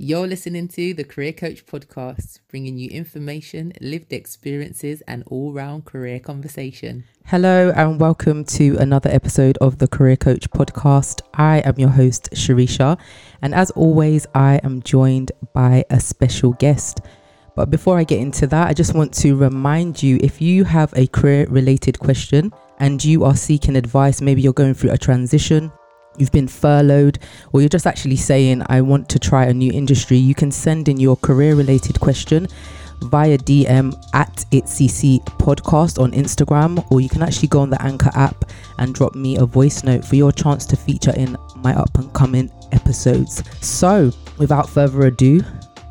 You're listening to the Career Coach podcast, bringing you information, lived experiences, and all round career conversation. Hello, and welcome to another episode of the Career Coach podcast. I am your host, Sharisha, and as always, I am joined by a special guest. But before I get into that, I just want to remind you if you have a career related question and you are seeking advice, maybe you're going through a transition you've been furloughed, or you're just actually saying, I want to try a new industry, you can send in your career related question via DM at ItCC podcast on Instagram, or you can actually go on the Anchor app and drop me a voice note for your chance to feature in my up and coming episodes. So, without further ado,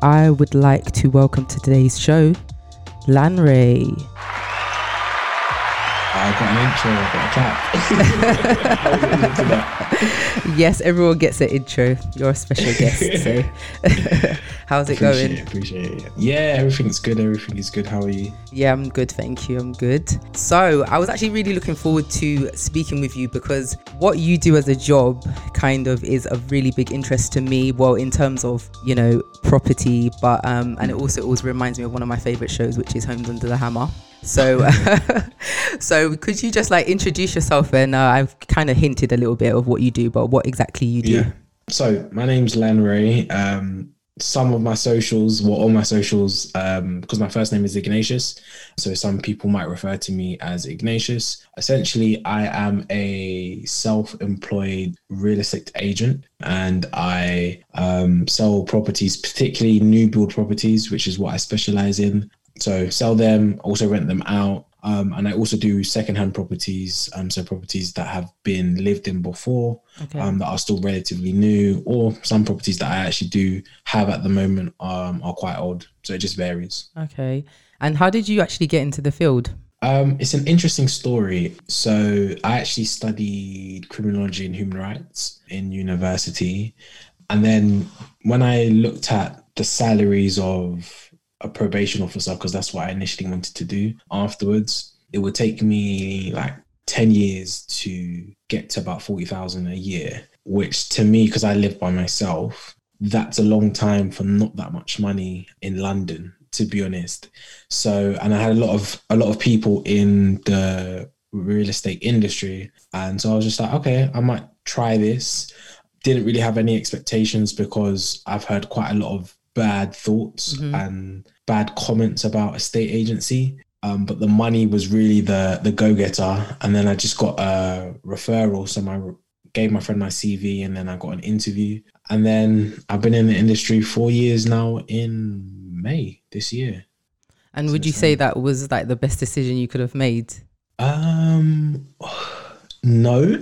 I would like to welcome to today's show Lanre. I got an intro, I've got a clap. yes, everyone gets an intro. You're a special guest, so how's it appreciate going? It, appreciate it. Yeah, everything's good. Everything is good. How are you? Yeah, I'm good, thank you. I'm good. So, I was actually really looking forward to speaking with you because what you do as a job kind of is of really big interest to me. Well, in terms of you know property, but um, and it also always reminds me of one of my favorite shows, which is Homes Under the Hammer. So, so could you just like introduce yourself? And uh, I've kind of hinted a little bit of what you do, but what exactly you do? Yeah. So my name's Lanre. Um, some of my socials, well, all my socials, um, because my first name is Ignatius. So some people might refer to me as Ignatius. Essentially, I am a self employed real estate agent and I um, sell properties, particularly new build properties, which is what I specialize in. So sell them, also rent them out. Um, and I also do secondhand properties, um, so properties that have been lived in before, okay. um, that are still relatively new, or some properties that I actually do have at the moment um, are quite old. So it just varies. Okay. And how did you actually get into the field? Um, it's an interesting story. So I actually studied criminology and human rights in university, and then when I looked at the salaries of a probation officer because that's what I initially wanted to do. Afterwards, it would take me like 10 years to get to about 40,000 a year, which to me, because I live by myself, that's a long time for not that much money in London, to be honest. So, and I had a lot of, a lot of people in the real estate industry. And so I was just like, okay, I might try this. Didn't really have any expectations because I've heard quite a lot of bad thoughts mm-hmm. and bad comments about estate agency. Um, but the money was really the the go getter, and then I just got a referral. So I gave my friend my CV, and then I got an interview, and then I've been in the industry four years now. In May this year. And would you say that was like the best decision you could have made? Um, no,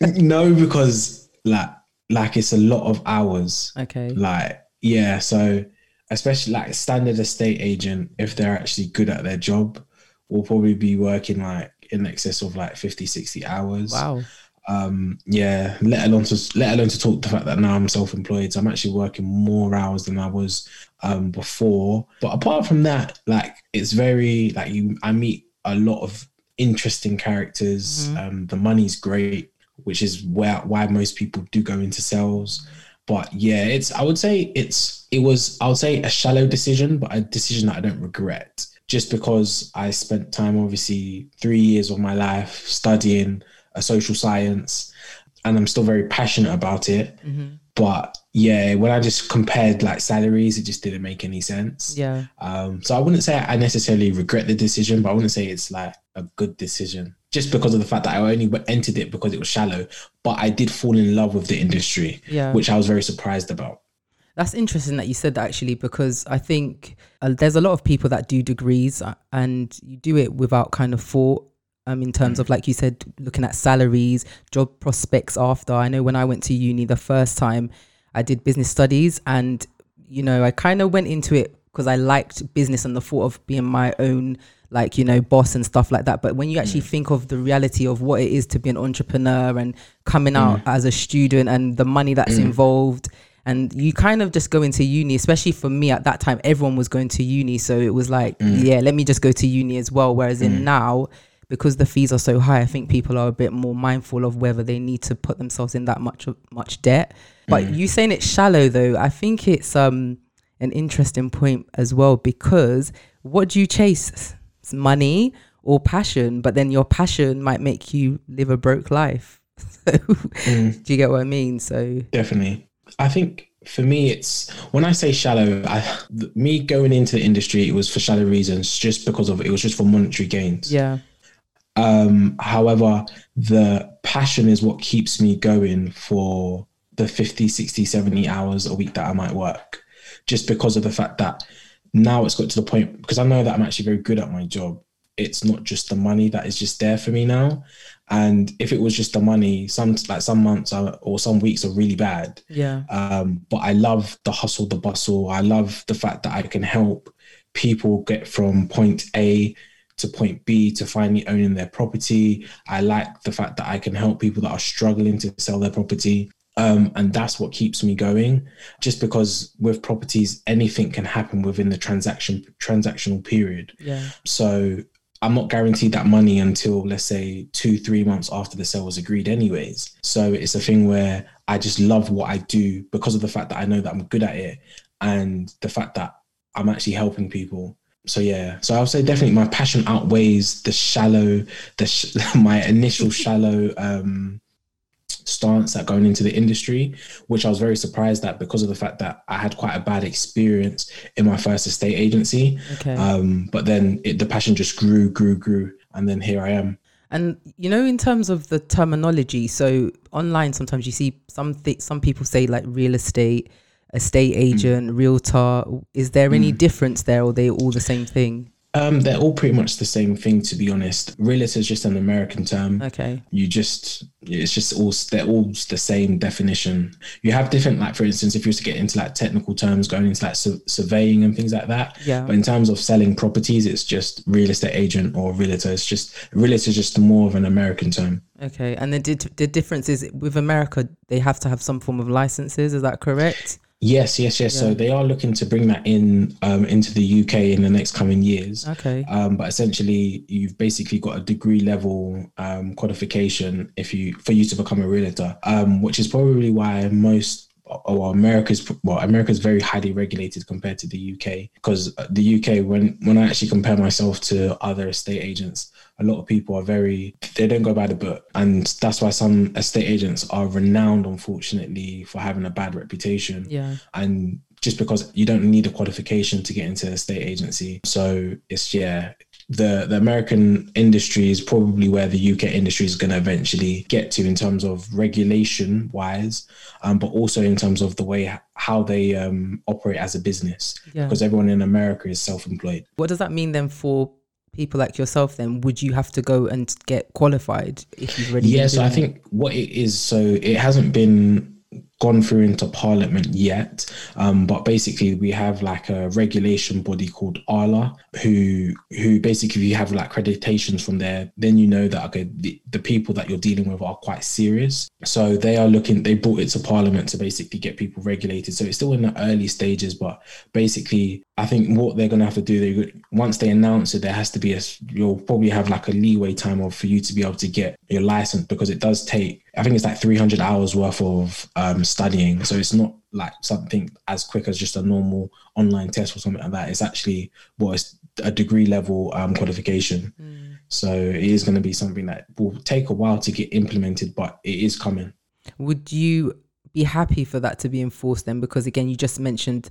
no, because like like it's a lot of hours. Okay. Like, yeah. So, especially like standard estate agent, if they're actually good at their job, will probably be working like in excess of like 50, 60 hours. Wow. Um, yeah, let alone to let alone to talk the fact that now I'm self-employed, so I'm actually working more hours than I was um before. But apart from that, like it's very like you I meet a lot of interesting characters. Mm-hmm. Um, the money's great which is where why most people do go into sales. But yeah, it's I would say it's it was I would say a shallow decision, but a decision that I don't regret. Just because I spent time, obviously, three years of my life studying a social science, and I'm still very passionate about it. Mm-hmm. But yeah, when I just compared like salaries, it just didn't make any sense. Yeah. Um, so I wouldn't say I necessarily regret the decision, but I wouldn't say it's like a good decision just because of the fact that I only entered it because it was shallow. But I did fall in love with the industry, yeah. which I was very surprised about. That's interesting that you said that actually, because I think uh, there's a lot of people that do degrees uh, and you do it without kind of thought. Um, in terms mm. of like you said, looking at salaries, job prospects after. I know when I went to uni the first time, I did business studies, and you know I kind of went into it because I liked business and the thought of being my own like you know boss and stuff like that but when you actually mm. think of the reality of what it is to be an entrepreneur and coming out mm. as a student and the money that's mm. involved and you kind of just go into uni especially for me at that time everyone was going to uni so it was like mm. yeah let me just go to uni as well whereas in mm. now because the fees are so high i think people are a bit more mindful of whether they need to put themselves in that much much debt But you saying it's shallow though, I think it's um an interesting point as well because what do you chase? Money or passion, but then your passion might make you live a broke life. So, Mm. do you get what I mean? So Definitely. I think for me, it's when I say shallow, I, me going into the industry, it was for shallow reasons, just because of it was just for monetary gains. yeah, Um, however, the passion is what keeps me going for the 50, 60, 70 hours a week that I might work, just because of the fact that now it's got to the point because I know that I'm actually very good at my job. It's not just the money that is just there for me now. And if it was just the money, some like some months are, or some weeks are really bad. yeah, Um, but I love the hustle, the bustle. I love the fact that I can help people get from point A to point B to finally owning their property. I like the fact that I can help people that are struggling to sell their property. Um, and that's what keeps me going. Just because with properties, anything can happen within the transaction transactional period. yeah, So I'm not guaranteed that money until let's say two, three months after the sale was agreed, anyways. So it's a thing where I just love what I do because of the fact that I know that I'm good at it and the fact that I'm actually helping people. So yeah, so I would say definitely my passion outweighs the shallow, the sh- my initial shallow um, stance at going into the industry, which I was very surprised at because of the fact that I had quite a bad experience in my first estate agency. okay. Um, but then it, the passion just grew, grew, grew, and then here I am. And you know, in terms of the terminology, so online sometimes you see some th- some people say like real estate, estate agent, realtor. Is there any difference there, or are they all the same thing? Um, they're all pretty much the same thing, to be honest. Realtor is just an American term. Okay. You just, it's just all, they're all the same definition. You have different, like, for instance, if you were to get into like technical terms, going into like su- surveying and things like that. Yeah. But in terms of selling properties, it's just real estate agent or realtor. It's just, realtor is just more of an American term. Okay. And the the difference is with America, they have to have some form of licenses. Is that correct? Yes, yes, yes. So they are looking to bring that in um, into the UK in the next coming years. Okay. Um, but essentially, you've basically got a degree level um, qualification if you for you to become a realtor, um, which is probably why most or America's well, America's very highly regulated compared to the UK because the UK when when I actually compare myself to other estate agents, a lot of people are very they don't go by the book, and that's why some estate agents are renowned, unfortunately, for having a bad reputation. Yeah. and just because you don't need a qualification to get into estate agency. So it's yeah the the american industry is probably where the uk industry is going to eventually get to in terms of regulation wise um, but also in terms of the way how they um, operate as a business. Yeah. because everyone in america is self-employed. What does that mean then for people like yourself? Then would you have to go and get qualified if you've already? yeah so i it? think what it is so it hasn't been gone through into parliament yet um, but basically we have like a regulation body called arla who who basically if you have like accreditations from there then you know that okay the, the people that you're dealing with are quite serious. So they are looking they brought it to parliament to basically get people regulated. So it's still in the early stages but basically i think what they're going to have to do they once they announce it there has to be a you'll probably have like a leeway time of for you to be able to get your license because it does take i think it's like 300 hours worth of um, studying so it's not like something as quick as just a normal online test or something like that it's actually what is a degree level um, qualification so it is going to be something that will take a while to get implemented but it is coming Would you be happy for that to be enforced then? Because again, you just mentioned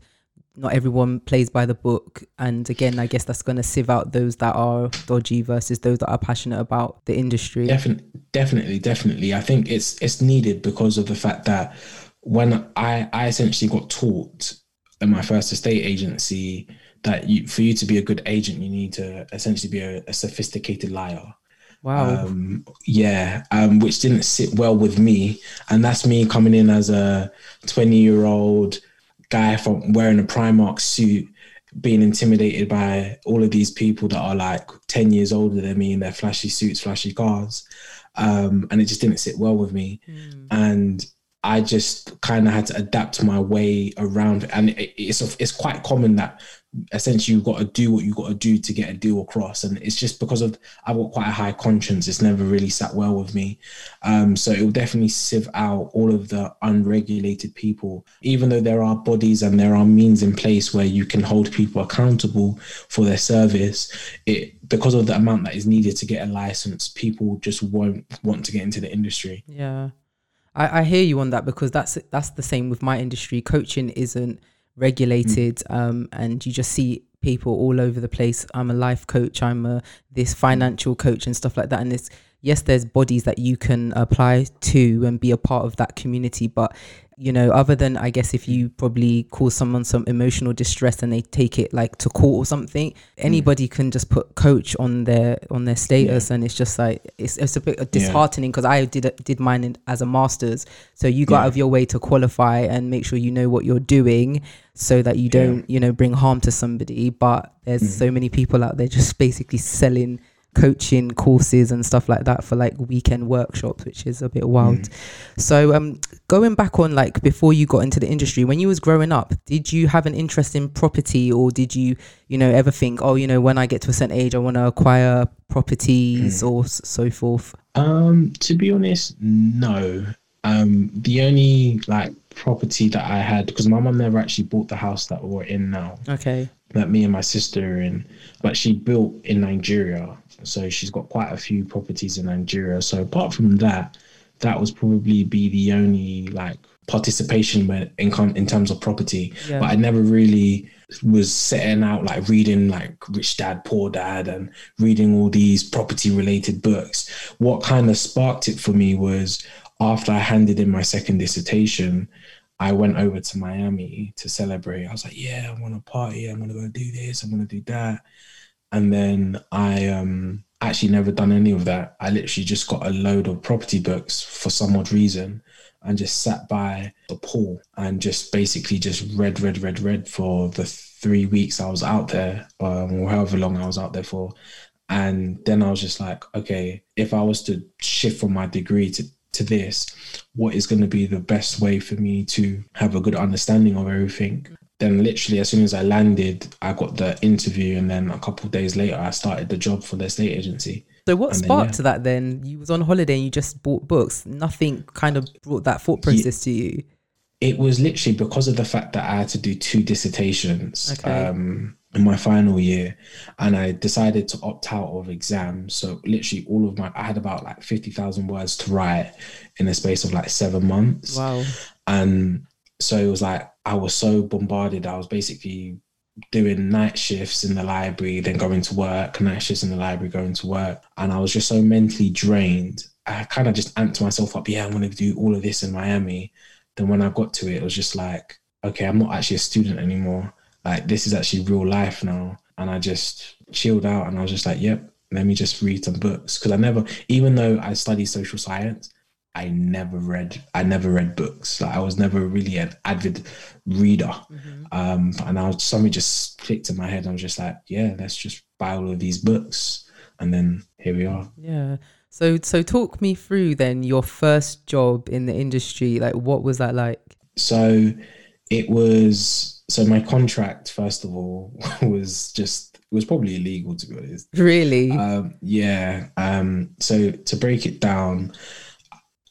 not everyone plays by the book, and again, I guess that's going to sieve out those that are dodgy versus those that are passionate about the industry. Definitely, definitely, definitely. I think it's it's needed because of the fact that when I I essentially got taught in my first estate agency that you for you to be a good agent you need to essentially be a, a sophisticated liar. Wow. Um, yeah, um, which didn't sit well with me, and that's me coming in as a twenty year old guy from wearing a Primark suit being intimidated by all of these people that are like 10 years older than me in their flashy suits, flashy cars. Um, and it just didn't sit well with me. And I just kind of had to adapt my way around, and it, it's it's quite common that essentially you've got to do what you've got to do to get a deal across. And it's just because of i've got quite a high conscience. It's never really sat well with me. Um, so it will definitely sieve out all of the unregulated people. Even though there are bodies and there are means in place where you can hold people accountable for their service it because of the amount that is needed to get a license people just won't want to get into the industry. Yeah I, I hear you on that because that's that's the same with my industry coaching isn't regulated mm. um, and you just see people all over the place i'm a life coach i'm a this financial coach and stuff like that and it's yes there's bodies that you can apply to and be a part of that community but you know other than i guess if you probably cause someone some emotional distress and they take it like to court or something mm. anybody can just put coach on their on their status yeah. and it's just like it's, it's a bit disheartening because yeah. i did did mine in, as a master's so you go yeah. out of your way to qualify and make sure you know what you're doing so that you don't you know bring harm to somebody but there's mm. so many people out there just basically selling coaching courses and stuff like that for like weekend workshops which is a bit wild. Mm. so um going back on like before you got into the industry when you was growing up did you have an interest in property or did you you know ever think oh you know when i get to a certain age i want to acquire properties mm. or so forth? Um to be honest no. Um the only like property that i had because my mum never actually bought the house that we're in now. Okay that me and my sister and in but she built in nigeria so she's got quite a few properties in Nigeria. So apart from that, that was probably be the only like participation in in terms of property. Yeah. But I never really was setting out like reading like Rich Dad Poor Dad and reading all these property related books. What kind of sparked it for me was after I handed in my second dissertation. I went over to Miami to celebrate. I was like, yeah, I want to party. I'm to go do this. I'm going to do that and then I um actually never done any of that. I literally just got a load of property books for some odd reason and just sat by the pool and just basically just read, read, read, read for the three weeks I was out there, um, or however long I was out there for. And then I was just like, okay, if I was to shift from my degree to, to this, what is going to be the best way for me to have a good understanding of everything? then literally as soon as I landed, I got the interview, and then a couple days later, I started the job for the estate agency. So what and sparked then, yeah. that then? You was on holiday and you just bought books. Nothing kind of brought that thought process yeah, to you. It was literally because of the fact that I had to do two dissertations okay. um, in my final year, and I decided to opt out of exams. So literally, all of my I had about like fifty thousand words to write in a space of like seven months. Wow! And so it was like I was so bombarded. I was basically doing night shifts in the library, then going to work, night shifts in the library, going to work. And I was just so mentally drained. I kind of just amped myself up. Yeah, I'm going to do all of this in Miami. Then when I got to it, it was just like, okay, I'm not actually a student anymore. Like, this is actually real life now. And I just chilled out and I was just like, yep, let me just read some books. Because I never, even though I study social science, I never read I never read books. Like I was never really an avid reader. Mm-hmm. Um, and I was something just clicked in my head. I was just like, yeah, let's just buy all of these books. And then here we are. Yeah. So so talk me through then your first job in the industry. Like what was that like? So it was so my contract, first of all, was just it was probably illegal to be honest. Really? Um, yeah. Um, so to break it down,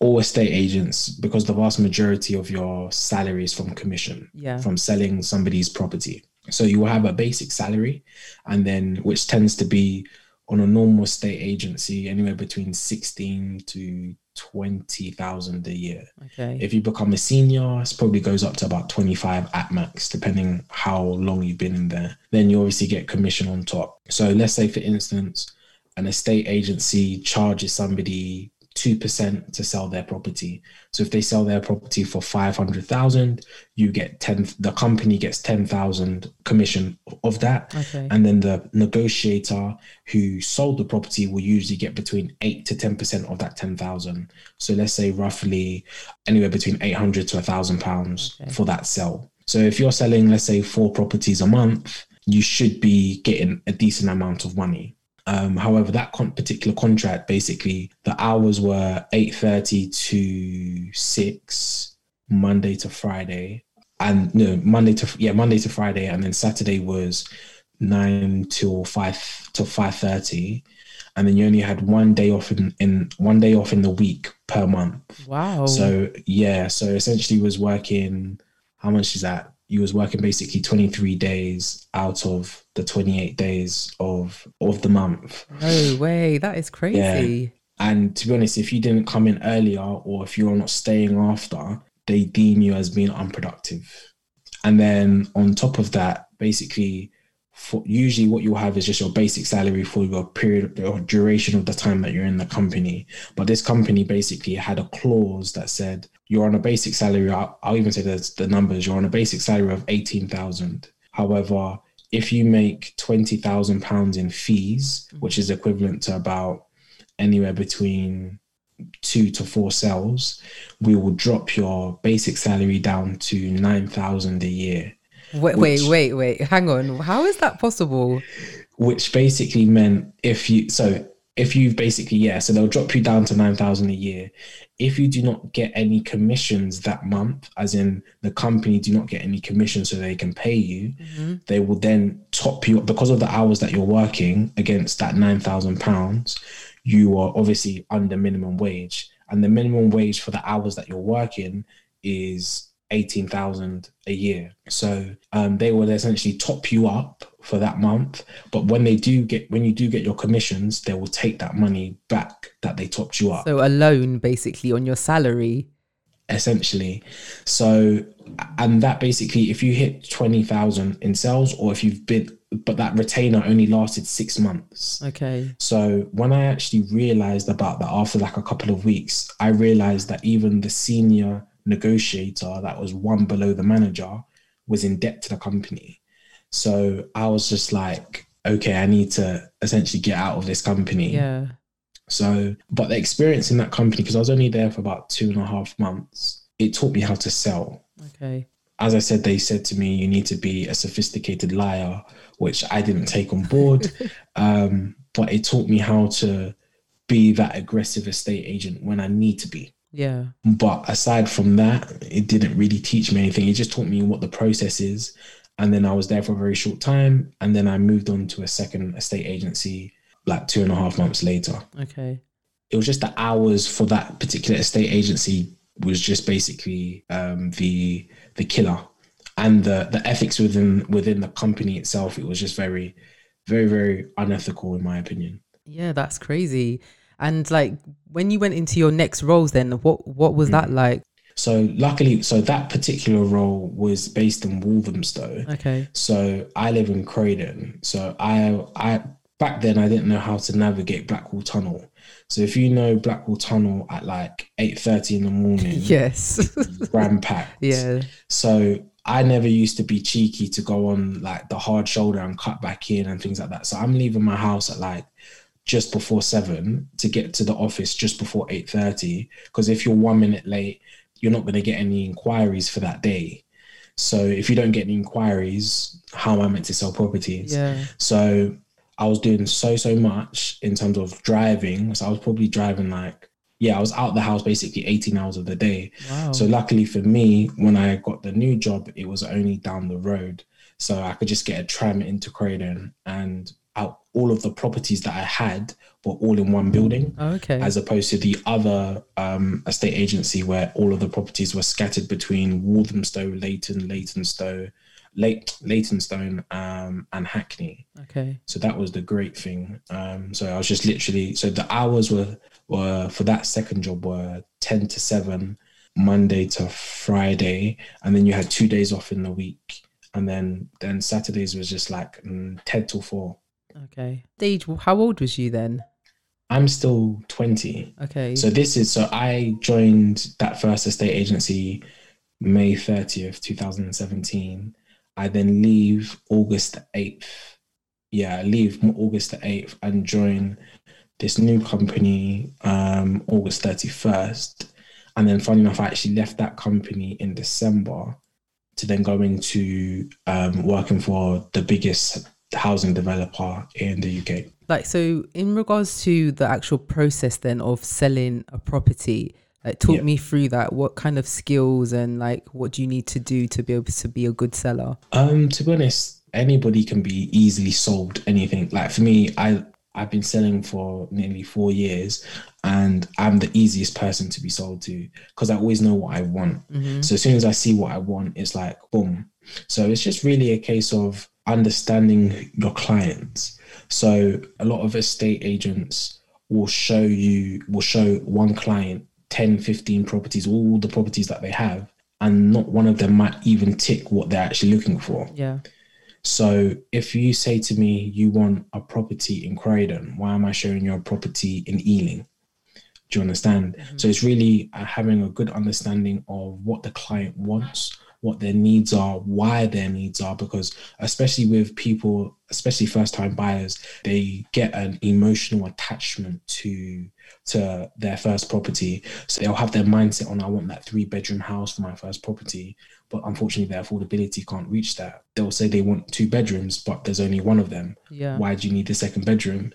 all estate agents because the vast majority of your salary is from commission yeah. from selling somebody's property so you will have a basic salary and then which tends to be on a normal estate agency anywhere between 16 to 20,000 a year. Okay. If you become a senior, it probably goes up to about 25 at max, depending how long you've been in there. Then you obviously get commission on top. So let's say, for instance, an estate agency charges somebody 2% to sell their property. So if they sell their property for 500,000, you get 10 the company gets 10,000 commission of that. Okay. And then the negotiator who sold the property will usually get between 8 to 10% of that 10,000. So let's say roughly anywhere between 800 to 1,000 pounds okay. for that sell. So if you're selling let's say four properties a month, you should be getting a decent amount of money. Um, however, that con- particular contract, basically, the hours were eight thirty to six, Monday to Friday, and no Monday to yeah Monday to Friday, and then Saturday was nine till five till five thirty, and then you only had one day off in, in one day off in the week per month. Wow. So yeah, so essentially was working. How much is that? You was working basically 23 days out of the 28 days of of the month. no way. That is crazy. And to be honest, if you didn't come in earlier or if you're not staying after, they deem you as being unproductive. And then on top of that, basically, for usually what you'll have is just your basic salary for your period or duration of the time that you're in the company. But this company basically had a clause that said you're on a basic salary. I'll, I'll even say that's the numbers. You're on a basic salary of eighteen thousand. However, if you make twenty thousand pounds in fees, mm-hmm. which is equivalent to about anywhere between two to four cells, we will drop your basic salary down to nine thousand a year. Wait, Which- wait, wait, wait. Hang on. How is that possible? which basically meant if you so if you've basically yeah so they'll drop you down to 9000 a year. If you do not get any commissions that month as in the company do not get any commissions so they can pay you they will then top you up because of the hours that you're working against that 9000 pounds you are obviously under minimum wage. And the minimum wage for the hours that you're working is 18,000 a year. So um, they will essentially top you up for that month. But when they do get, when you do get your commissions, they will take that money back that they topped you up So a loan basically on your salary. essentially. So, and that basically, if you hit 20,000 in sales or if you've bid, but that retainer only lasted six months. Okay. So when I actually realized about that after like a couple of weeks, I realized that even the senior negotiator that was one below the manager was in debt to the company. So I was just like, okay, I need to essentially get out of this company. Yeah. So, but the experience in that company, because I was only there for about two and a half months, it taught me how to sell. Okay. As I said, they said to me, you need to be a sophisticated liar, which I didn't take on board. um, but it taught me how to be that aggressive estate agent when I need to be. Yeah. But aside from that, it didn't really teach me anything. It just taught me what the process is. And then I was there for a very short time. And then I moved on to a second estate agency like two and a half months later Okay. it was just the hours for that particular estate agency was just basically um, the the killer and the the ethics within within the company itself it was just very very very unethical in my opinion Yeah, that's crazy. And like when you went into your next roles then what what was that like? So luckily so that particular role was based in Walthamstow Okay. so I live in Croydon so I I back then I didn't know how to navigate Blackwall Tunnel so if you know Blackwall Tunnel at like 8:30 in the morning Yes. ram packed yeah. So I never used to be cheeky to go on like the hard shoulder and cut back in and things like that. So I'm leaving my house at like just before seven to get to the office just before eight thirty. Because if you're one minute late, you're not going to get any inquiries for that day. So if you don't get any inquiries, how am I meant to sell properties? Yeah. So I was doing so so much in terms of driving. So I was probably driving like yeah, I was out the house basically 18 hours of the day. Wow. So luckily for me, when I got the new job, it was only down the road. So I could just get a tram into Croydon and out all of the properties that I had were all in one building, okay. as opposed to the other um, estate agency where all of the properties were scattered between Walthamstow, Leyton, Leightonstow, Late Leytonstone, um, and Hackney. okay. So that was the great thing. Um, so I was just literally so the hours were were for that second job were ten to seven, Monday to Friday, and then you had two days off in the week, and then then Saturdays was just like mm, ten till four. Okay. Stage how old was you then? I'm still twenty, Okay. so this is so I joined that first estate agency May thirtieth, two thousand and seventeen. I then leave August the eighth. Yeah, I leave August the eighth and join this new company um, August 31st. And then, funny enough, I actually left that company in December to then go into um, working for the biggest housing developer in the UK. like so in regards to the actual process then of selling a property Like, talk Yeah. me through that. What kind of skills and like what do you need to do to be able to be a good seller? Um, to be honest, anybody can be easily sold anything. Like for me, I I've been selling for nearly four years, and I'm the easiest person to be sold to because I always know what I want. Mhm. So as soon as I see what I want, it's like boom. So it's just really a case of understanding your clients. So a lot of estate agents will show you will show one client 10, 15 properties, all the properties that they have, and not one of them might even tick what they're actually looking for. Yeah. So if you say to me you want a property in Croydon, why am I showing you a property in Ealing? Do you understand? So it's really uh, having a good understanding of what the client wants, what their needs are, why their needs are, because especially with people, especially first time buyers, they get an emotional attachment to to their first property. So they'll have their mindset on I want that three bedroom house for my first property but unfortunately their affordability can't reach that. They'll say they want two bedrooms, but there's only one of them. Yeah. Why do you need the second bedroom?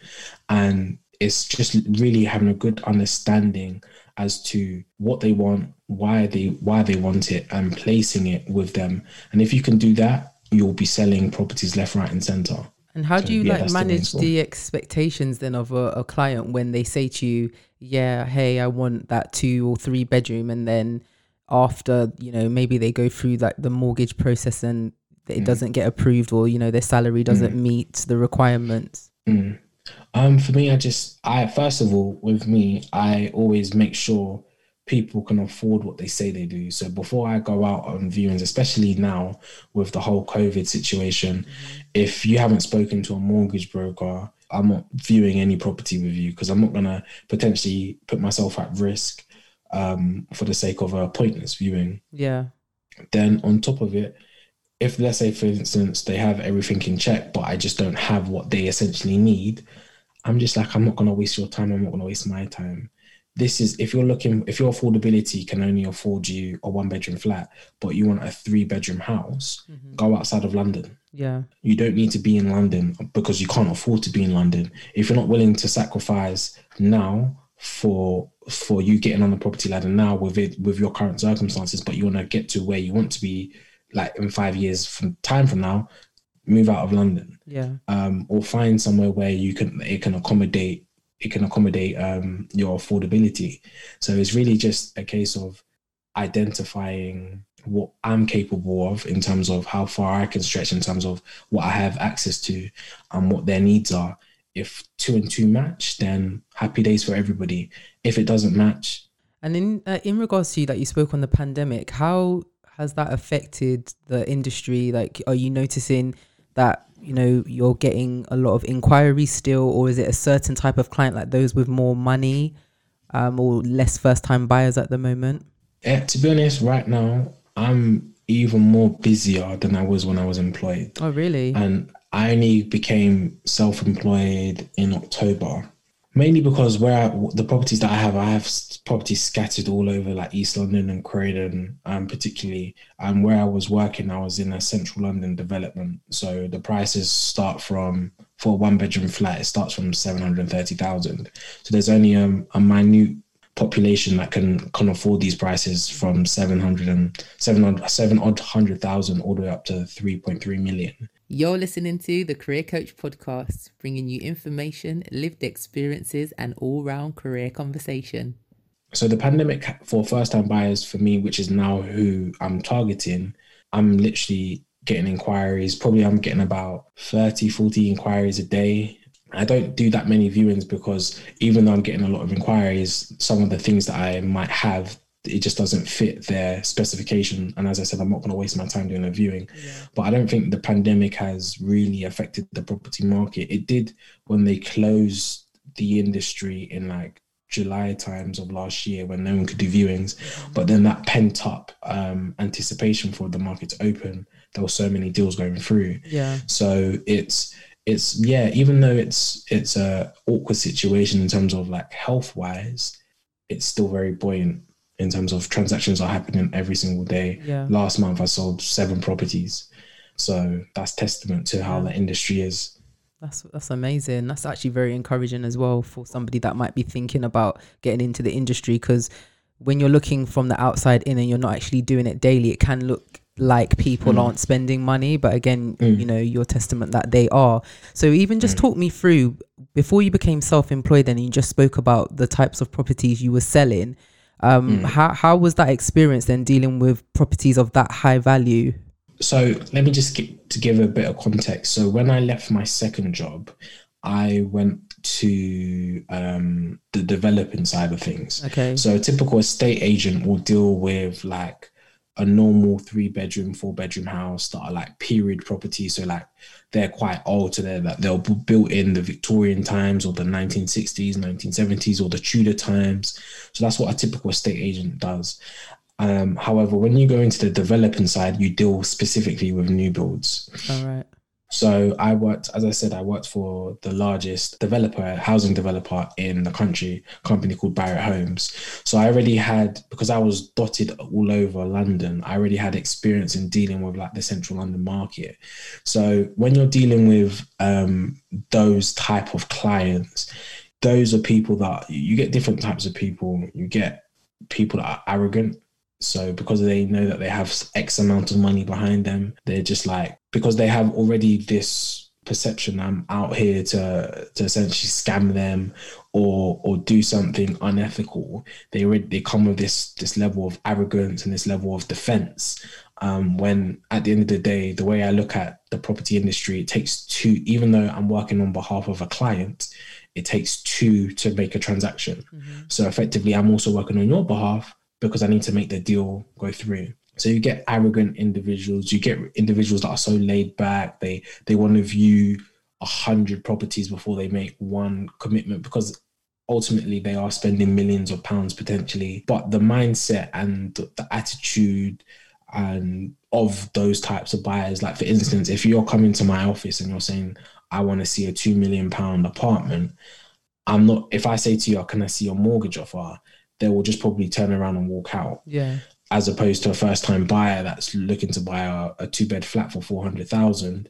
And it's just really having a good understanding as to what they want, why they why they want it, and placing it with them. And if you can do that, you'll be selling properties left, right, and center. And how So, do you yeah, like that's the manage the expectations then of a, a client when they say to you, "Yeah, hey, I want that two or three bedroom," and then after you know maybe they go through like the mortgage process and it Mm. doesn't get approved or you know their salary doesn't meet the requirements. Mm. Um, for me, I just I first of all with me, I always make sure people can afford what they say they do. So before I go out on viewings, especially now with the whole COVID situation, if you haven't spoken to a mortgage broker, I'm not viewing any property with you because I'm not gonna potentially put myself at risk um, for the sake of a pointless viewing Yeah. then on top of it if let's say for instance they have everything in check but i just don't have what they essentially need i'm just like i'm not going to waste your time i'm not going to waste my time this is if you're looking if your affordability can only afford you a one bedroom flat but you want a three bedroom house mm-hmm. go outside of london Yeah. you don't need to be in London because you can't afford to be in London. If you're not willing to sacrifice now for for you getting on the property ladder now with it with your current circumstances, but you want to get to where you want to be like in five years from time from now, move out of London. Yeah. Um, or find somewhere where you can it can accommodate it can accommodate um your affordability. So it's really just a case of identifying what I'm capable of in terms of how far I can stretch in terms of what I have access to and what their needs are. If two and two match, then happy days for everybody. If it doesn't match, And in uh, in regards to you that, you spoke on the pandemic. How has that affected the industry? Like, are you noticing that you know you're getting a lot of inquiries still, or is it a certain type of client like those with more money, um, or less first time buyers at the moment? eh, to be honest, right now I'm even more busier than I was when I was employed. Oh, really? and I only became self-employed in October, mainly because where I, the properties that I have, I have properties scattered all over like East London and Croydon, um, particularly. And where I was working, I was in a central London development, so the prices start from for a one-bedroom flat, it starts from seven hundred thirty thousand. So there's only um, a minute population that can can afford these prices from 700 and 700 seven odd hundred thousand all the way up to 3.3 million You're listening to the Career Coach podcast, bringing you information, lived experiences, and all round career conversation. So the pandemic for first time buyers for me, which is now who I'm targeting, I'm literally getting inquiries. Probably I'm getting about 30, 40 inquiries a day. I don't do that many viewings because even though I'm getting a lot of inquiries, some of the things that I might have, it just doesn't fit their specification. And as I said, I'm not going to waste my time doing a viewing. But I don't think the pandemic has really affected the property market. It did when they closed the industry in like July times of last year when no one could do viewings. But then that pent up um, anticipation for the market to open, there were so many deals going through. Yeah. So it's it's yeah, even though it's it's a awkward situation in terms of like health wise, it's still very buoyant in terms of transactions are happening every single day. Yeah. Last month I sold seven properties. So that's testament to how the industry is. That's that's amazing. That's actually very encouraging as well for somebody that might be thinking about getting into the industry because when you're looking from the outside in and you're not actually doing it daily, it can look like people Mm. aren't spending money. But again, Mm. you know, your testament that they are. So even just Mm. talk me through before you became self-employed and you just spoke about the types of properties you were selling. Um, Mm. how how was that experience then dealing with properties of that high value? So let me just get, to give a bit of context. So when I left my second job, I went to um, the developing side of things. Okay. So a typical estate agent will deal with like a normal three bedroom, four bedroom house that are like period properties. So like they're quite old, so they're like they'll be built in the Victorian times or the 1960s, 1970s, or the Tudor times. So that's what a typical estate agent does. Um, however, when you go into the developing side, you deal specifically with new builds. All right. So I worked, as I said, I worked for the largest developer, housing developer in the country, company called Barratt Homes. So I already had, because I was dotted all over London, I already had experience in dealing with like the central London market. So when you're dealing with um, those type of clients, those are people that you get different types of people. You get people that are arrogant. So because they know that they have X amount of money behind them, they're just like because they have already this perception I'm out here to to essentially scam them or or do something unethical. They already they come with this this level of arrogance and this level of defense. Um, when at the end of the day, the way I look at the property industry, it takes two. Even though I'm working on behalf of a client, it takes two to make a transaction. So effectively, I'm also working on your behalf because I need to make the deal go through. So you get arrogant individuals, you get individuals that are so laid back, they they want to view a hundred properties before they make one commitment because ultimately they are spending millions of pounds potentially. But the mindset and the, attitude and of those types of buyers, like for instance, if you're coming to my office and you're saying, I want to see a two million pound apartment, I'm not if I say to you, oh, can I see your mortgage offer? They will just probably turn around and walk out Yeah. As opposed to a first time buyer that's looking to buy a, a two bed flat for 400,000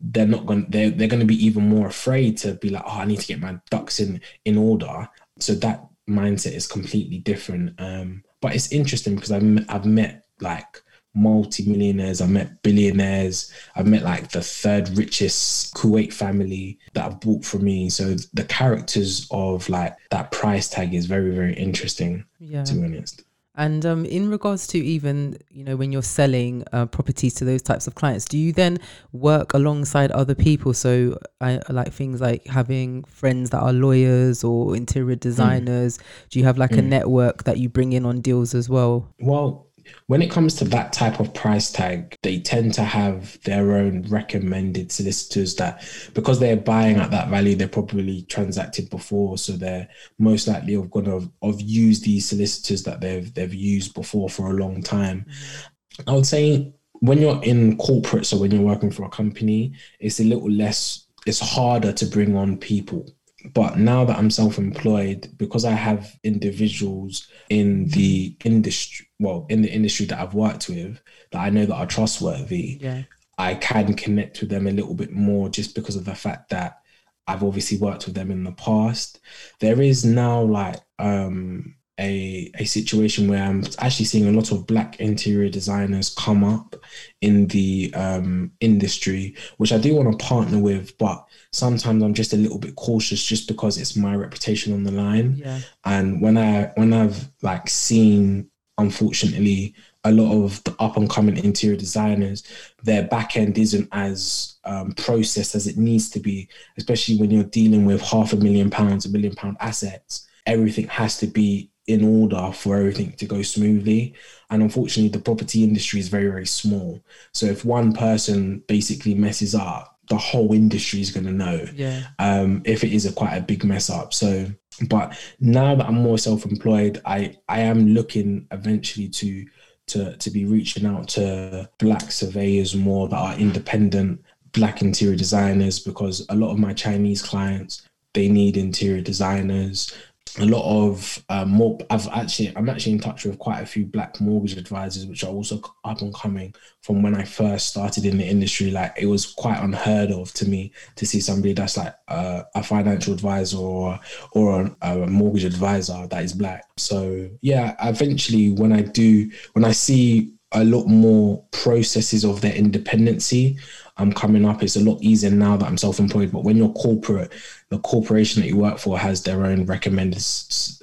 they're not going they're, they're going to be even more afraid to be like oh I need to get my ducks in in order. So that mindset is completely different um but it's interesting because I've, I've met like multi-millionaires I've met billionaires I've met like the third richest Kuwait family that have bought from me. So the characters of like that price tag is very very interesting Yeah. to be honest And um, in regards to even, you know, when you're selling uh, properties to those types of clients, do you then work alongside other people? So, I like things like having friends that are lawyers or interior designers. Do you have like a Mm. network that you bring in on deals as well? Well, when it comes to that type of price tag, they tend to have their own recommended solicitors that because they're buying at that value, they're probably transacted before. So they're most likely have gonna have, have used these solicitors that they've they've used before for a long time. Mm-hmm. I would say when you're in corporate, so when you're working for a company, it's a little less it's harder to bring on people. But now that I'm self-employed, because I have individuals in the industry, well, in the industry that I've worked with that I know that are trustworthy, Yeah. I can connect with them a little bit more just because of the fact that I've obviously worked with them in the past. There is now like um a a situation where I'm actually seeing a lot of black interior designers come up in the um industry, which I do want to partner with, but sometimes I'm just a little bit cautious just because it's my reputation on the line Yeah. and when i when i've like seen unfortunately a lot of the up and coming interior designers their back end isn't as um, processed as it needs to be especially when you're dealing with half a million pounds a million pound assets everything has to be in order for everything to go smoothly and unfortunately the property industry is very very small so if one person basically messes up the whole industry is going to know Yeah. um, if it is a quite a big mess up. So, but now that I'm more self-employed, I I am looking eventually to to to be reaching out to black surveyors more that are independent, black interior designers because a lot of my Chinese clients they need interior designers. A lot of um, more. I've actually, I'm actually in touch with quite a few black mortgage advisors, which are also up and coming from when I first started in the industry. Like it was quite unheard of to me to see somebody that's like uh, a financial advisor or or a, a mortgage advisor that is black. So yeah, eventually when I do, when I see a lot more processes of their independency I'm coming up. It's a lot easier now that I'm self-employed. But when you're corporate, the corporation that you work for has their own recommended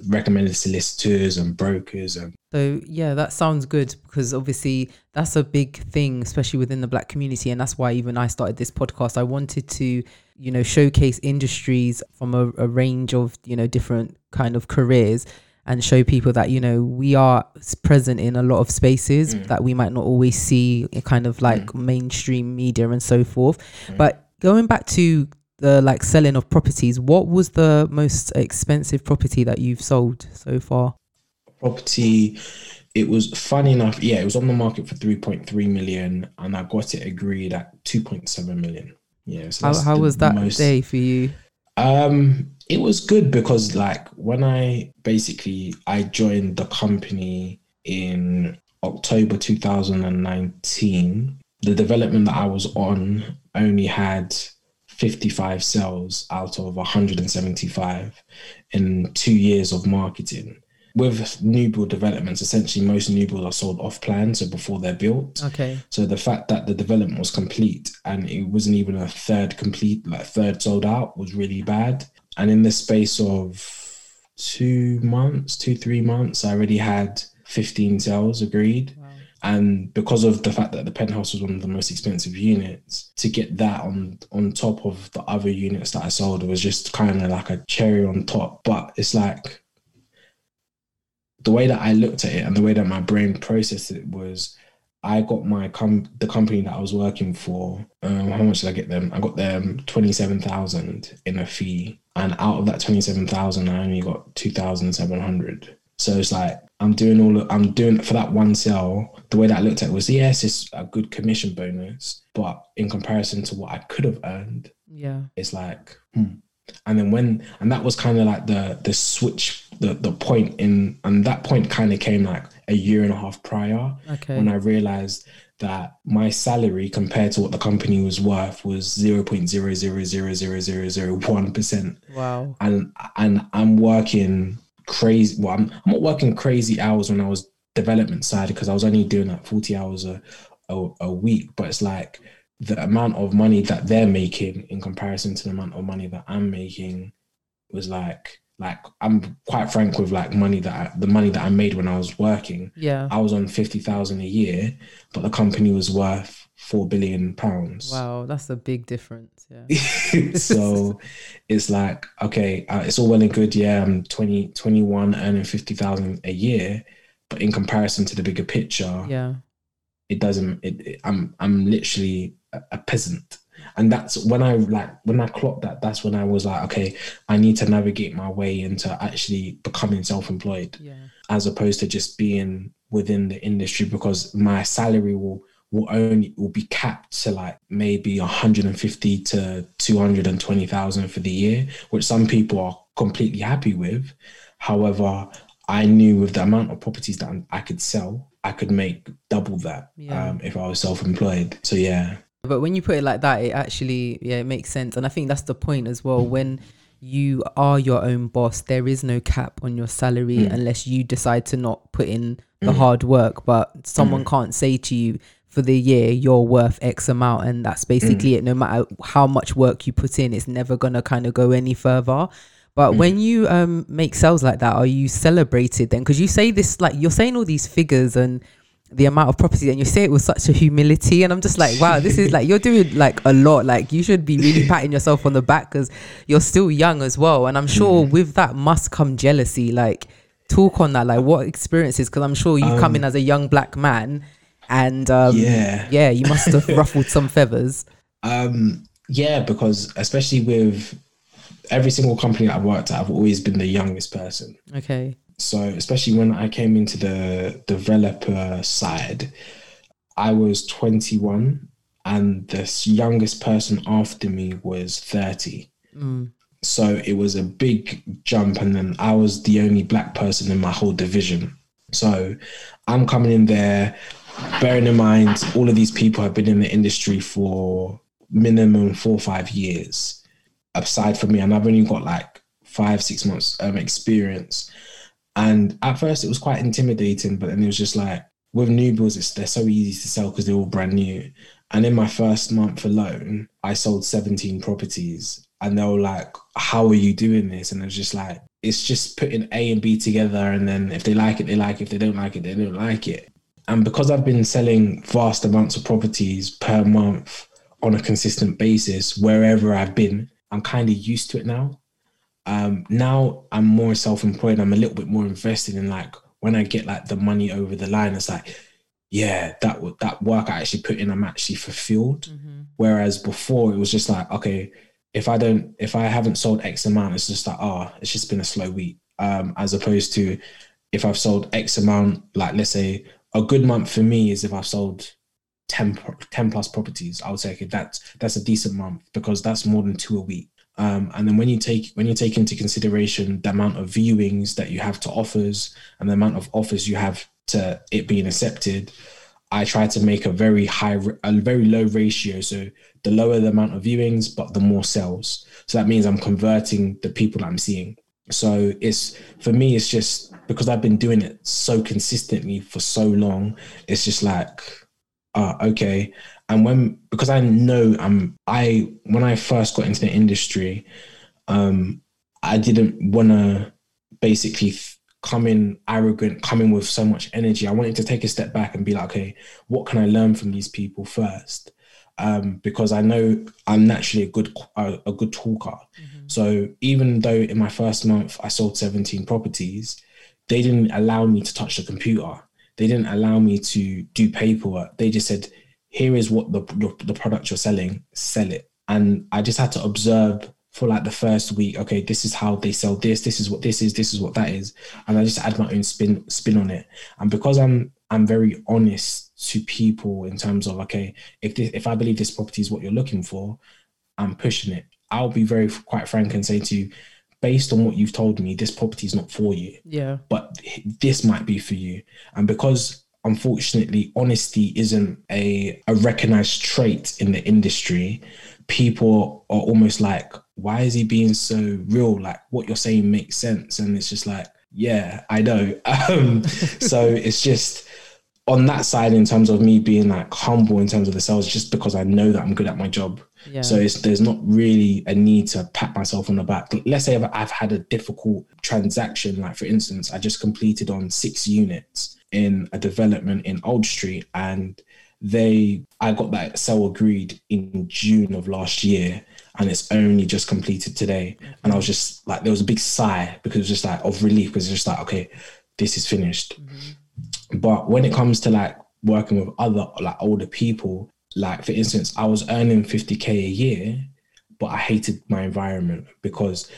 recommended solicitors and brokers and so yeah that sounds good because obviously that's a big thing especially within the black community and that's why even i started this podcast i wanted to you know showcase industries from a, a range of you know different kind of careers and show people that you know we are present in a lot of spaces mm. that we might not always see kind of like mm. mainstream media and so forth mm. but going back to the like selling of properties what was the most expensive property that you've sold so far property it was funny enough yeah it was on the market for 3.3 million and i got it agreed at 2.7 million yeah so how, how was that most, day for you um it was good because like when I basically I joined the company in October 2019, the development that I was on only had 55 sales out of 175 in two years of marketing. With new build developments, essentially most new builds are sold off plan, so before they're built. Okay. So the fact that the development was complete and it wasn't even a third complete, like third sold out, was really bad. And in the space of two months, two, three months, I already had 15 sales agreed. Wow. And because of the fact that the penthouse was one of the most expensive units, to get that on on top of the other units that I sold was just kind of like a cherry on top. But it's like the way that I looked at it and the way that my brain processed it was I got my com the company that I was working for. Um, how much did I get them? I got them twenty seven thousand in a fee, and out of that twenty seven thousand, I only got two thousand seven hundred. So it's like I'm doing all. Of, I'm doing for that one sale. The way that I looked at it was yes, it's a good commission bonus, but in comparison to what I could have earned, yeah, it's like. Hmm. And then when and that was kind of like the the switch the the point in and that point kind of came like a year and a half prior okay. when I realized that my salary compared to what the company was worth was 0.0000001%. Wow. And and I'm working crazy well I'm, I'm not working crazy hours when I was development side because I was only doing like 40 hours a, a, a week but it's like the amount of money that they're making in comparison to the amount of money that I'm making was like like I'm quite frank with like money that I, the money that I made when I was working. Yeah, I was on fifty thousand a year, but the company was worth four billion pounds. Wow, that's a big difference. Yeah. so it's like okay, uh, it's all well and good. Yeah, I'm 20, 21 earning fifty thousand a year, but in comparison to the bigger picture, yeah, it doesn't. It, it I'm I'm literally a, peasant and that's when I like when I clocked that. That's when I was like, okay, I need to navigate my way into actually becoming self-employed, yeah. as opposed to just being within the industry because my salary will will only will be capped to like maybe 150 to 220,000 for the year, which some people are completely happy with. However, I knew with the amount of properties that I could sell, I could make double that yeah. um, if I was self-employed. So yeah, but when you put it like that, it actually yeah, it makes sense. And I think that's the point as well. When you are your own boss, there is no cap on your salary mm. unless you decide to not put in the mm. hard work. But someone mm. can't say to you for the year you're worth X amount, and that's basically mm. it. No matter how much work you put in, it's never gonna kind of go any further. But mm. when you um make sales like that, are you celebrated then? Because you say this like you're saying all these figures and the amount of property and you say it with such a humility and i'm just like wow this is like you're doing like a lot. Like you should be really patting yourself on the back because you're still young as well. And i'm sure mm. with that must come jealousy. Like talk on that. Like what experiences? Because i'm sure you um, come in um, as a young black man and um yeah. yeah you must have ruffled some feathers. Um yeah because especially with every single company i've worked at i've always been the youngest person. Okay so especially when I came into the developer side, I was 21 and the youngest person after me was 30. Mm. So it was a big jump, and then I was the only black person in my whole division. So I'm coming in there, bearing in mind all of these people have been in the industry for minimum four or five years, aside from me, and I've only got like five, six months um, experience. And at first, it was quite intimidating, but then it was just like with new builds, it's, they're so easy to sell because they're all brand new. And in my first month alone, I sold 17 properties. And they were like, How are you doing this? And it was just like, It's just putting A and B together. And then if they like it, they like it. If they don't like it, they don't like it. And because I've been selling vast amounts of properties per month on a consistent basis, wherever I've been, I'm kind of used to it now. Um, now I'm more self employed. I'm a little bit more invested in like when I get like the money over the line, it's like, yeah, that that work I actually put in, I'm actually fulfilled. Mm-hmm. Whereas before, it was just like, okay, if I don't, if I haven't sold X amount, it's just like, oh, it's just been a slow week. Um, as opposed to if I've sold X amount, like let's say a good month for me is if I've sold 10, 10 plus properties. I would say, okay, that's that's a decent month because that's more than two a week. Um, and then when you take when you take into consideration the amount of viewings that you have to offers and the amount of offers you have to it being accepted, I try to make a very high, a very low ratio. So the lower the amount of viewings, but the more sales. So that means I'm converting the people I'm seeing. So it's for me, it's just because I've been doing it so consistently for so long. It's just like, uh, okay, and when because I know I'm I when I first got into the industry, um, I didn't want to basically come in arrogant, come in with so much energy. I wanted to take a step back and be like, okay, what can I learn from these people first? Um, because I know I'm naturally a good a, a good talker. Mm-hmm. So even though in my first month I sold 17 properties, they didn't allow me to touch the computer. They didn't allow me to do paperwork. They just said, here is what the, the, product you're selling, sell it. And I just had to observe for like the first week, okay, this is how they sell this, this is what this is, this is what that is. And I just add my own spin spin on it. And because I'm I'm very honest to people in terms of okay, if this, if I believe this property is what you're looking for, I'm pushing it. I'll be very quite frank and say to you, based on what you've told me, this property is not for you. Yeah. But this might be for you. And because unfortunately honesty isn't a, a recognized trait in the industry people are almost like why is he being so real like what you're saying makes sense and it's just like yeah i know um, so it's just on that side in terms of me being like humble in terms of the sales just because i know that i'm good at my job yeah. so it's there's not really a need to pat myself on the back let's say I've, I've had a difficult transaction like for instance i just completed on six units in a development in Old Street, and they I got that sale agreed in June of last year, and it's only just completed today. And I was just like, there was a big sigh because it was just like of relief because it's just like, okay, this is finished. Mm-hmm. But when it comes to like working with other like older people, like for instance, I was earning 50k a year, but I hated my environment because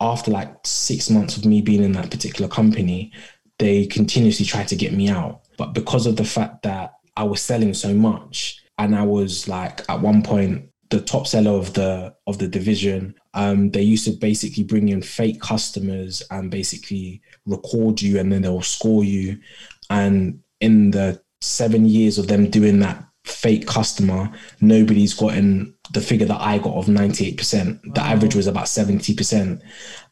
after like six months of me being in that particular company, they continuously tried to get me out. But because of the fact that I was selling so much and I was like at one point the top seller of the of the division, um, they used to basically bring in fake customers and basically record you and then they'll score you. And in the seven years of them doing that fake customer, nobody's gotten the figure that I got of 98%. The average was about 70%.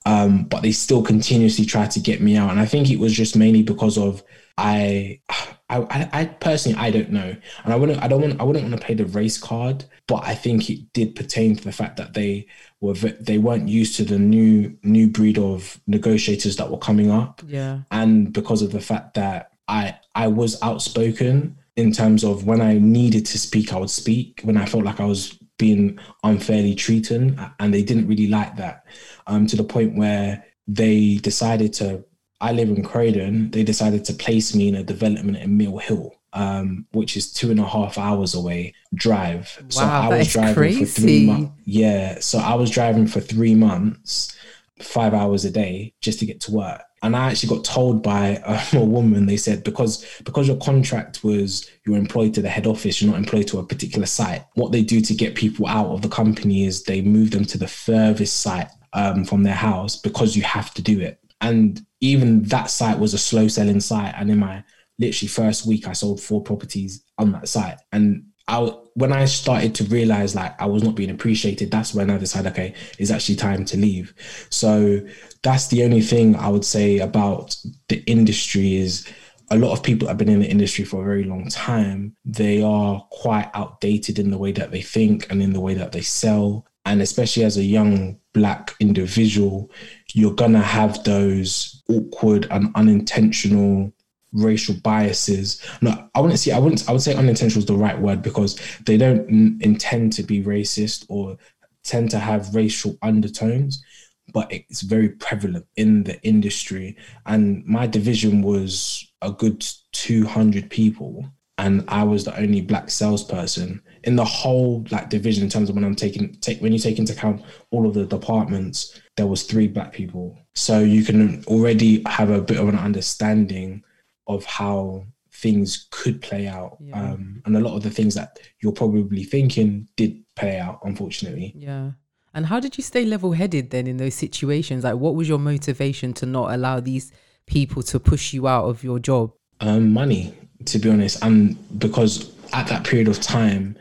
Um, but they still continuously try to get me out. And I think it was just mainly because of I, I, I personally, I don't know, and I wouldn't, I don't want, I wouldn't want to play the race card, but I think it did pertain to the fact that they were, they weren't used to the new, new breed of negotiators that were coming up, yeah, and because of the fact that I, I was outspoken in terms of when I needed to speak, I would speak. When I felt like I was being unfairly treated, and they didn't really like that, um, to the point where they decided to. I live in Croydon. They decided to place me in a development in Mill Hill, um, which is two and a half hours away drive. Wow, so I was driving crazy. for three months. Yeah, so I was driving for three months, five hours a day, just to get to work and I actually got told by a, woman. They said because because your contract was you're employed to the head office, you're not employed to a particular site. What they do to get people out of the company is they move them to the furthest site um, from their house because you have to do it. And even that site was a slow selling site. And in my literally first week, I sold four properties on that site. And I, when I started to realize like I was not being appreciated, that's when I decided, okay, it's actually time to leave. So that's the only thing I would say about the industry is a lot of people have been in the industry for a very long time. They are quite outdated in the way that they think and in the way that they sell. And especially as a young black individual, you're gonna have those awkward and unintentional racial biases. No, I wouldn't say I wouldn't I would say unintentional is the right word because they don't intend to be racist or tend to have racial undertones, but it's very prevalent in the industry. And my division was a good 200 people and I was the only black salesperson in the whole like division in terms of when I'm taking take when you take into account all of the departments, there was three black people. So you can already have a bit of an understanding of how things could play out. Yeah. Um, and a lot of the things that you're probably thinking did play out, unfortunately. Yeah. And how did you stay level headed then in those situations? Like, what was your motivation to not allow these people to push you out of your job? Um, money, to be honest. And because at that period of time,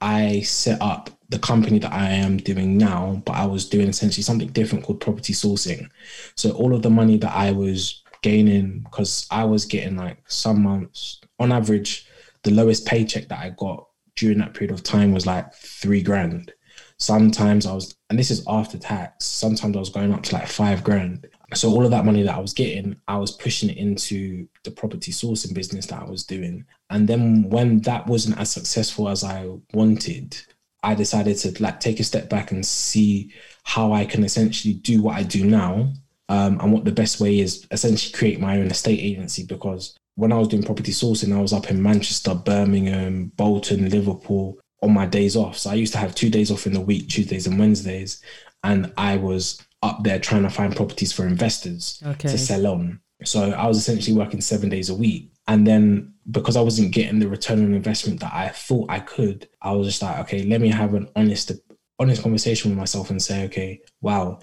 I set up the company that I am doing now, but I was doing essentially something different called property sourcing. So all of the money that I was gaining, because I was getting like some months, on average, the lowest paycheck that I got during that period of time was like three grand. Sometimes I was, and this is after tax, sometimes I was going up to like five grand. So all of that money that I was getting, I was pushing it into the property sourcing business that I was doing. And then when that wasn't as successful as I wanted, I decided to like take a step back and see how I can essentially do what I do now. Um, and what the best way is essentially create my own estate agency because when I was doing property sourcing, I was up in Manchester, Birmingham, Bolton, Liverpool on my days off. So I used to have two days off in the week, Tuesdays and Wednesdays. And I was up there trying to find properties for investors Okay. to sell on. So I was essentially working seven days a week. And then because I wasn't getting the return on investment that I thought I could, I was just like, okay, let me have an honest, honest conversation with myself and say, okay, wow,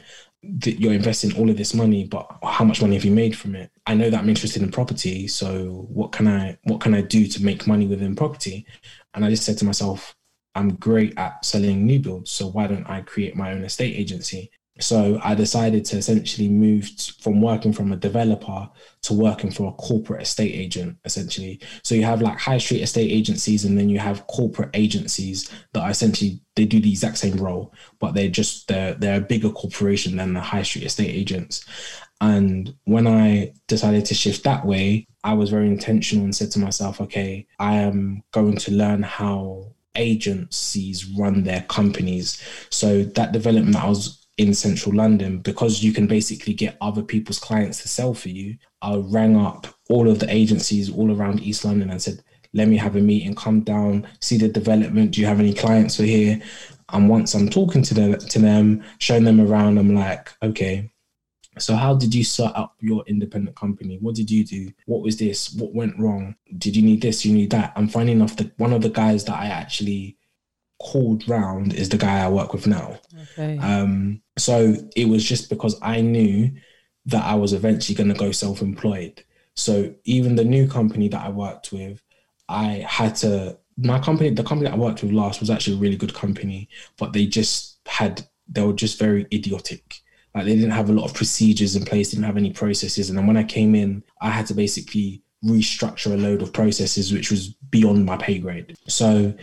th- you're investing all of this money, but how much money have you made from it? I know that I'm interested in property, so what can I what can I do to make money within property? And I just said to myself, I'm great at selling new builds, so why don't I create my own estate agency? So I decided to essentially move from working from a developer to working for a corporate estate agent, essentially. So you have like high street estate agencies, and then you have corporate agencies that are essentially they do the exact same role, but they're just they're they're a bigger corporation than the high street estate agents. And when I decided to shift that way, I was very intentional and said to myself, okay, I am going to learn how agencies run their companies. So that development I was in central London, because you can basically get other people's clients to sell for you, I rang up all of the agencies all around East London and said, let me have a meeting, come down, see the development. Do you have any clients for here? And once I'm talking to them, to them, showing them around, I'm like, okay, so how did you set up your independent company? What did you do? What was this? What went wrong? Did you need this? You need that? I'm finding off that one of the guys that I actually called round is the guy I work with now. Okay. Um, so it was just because I knew that I was eventually going to go self-employed. So even the new company that I worked with, I had to. My company, the company I worked with last, was actually a really good company, but they just had they were just very idiotic. Like they didn't have a lot of procedures in place, didn't have any processes. And then when I came in, I had to basically restructure a load of processes, which was beyond my pay grade. So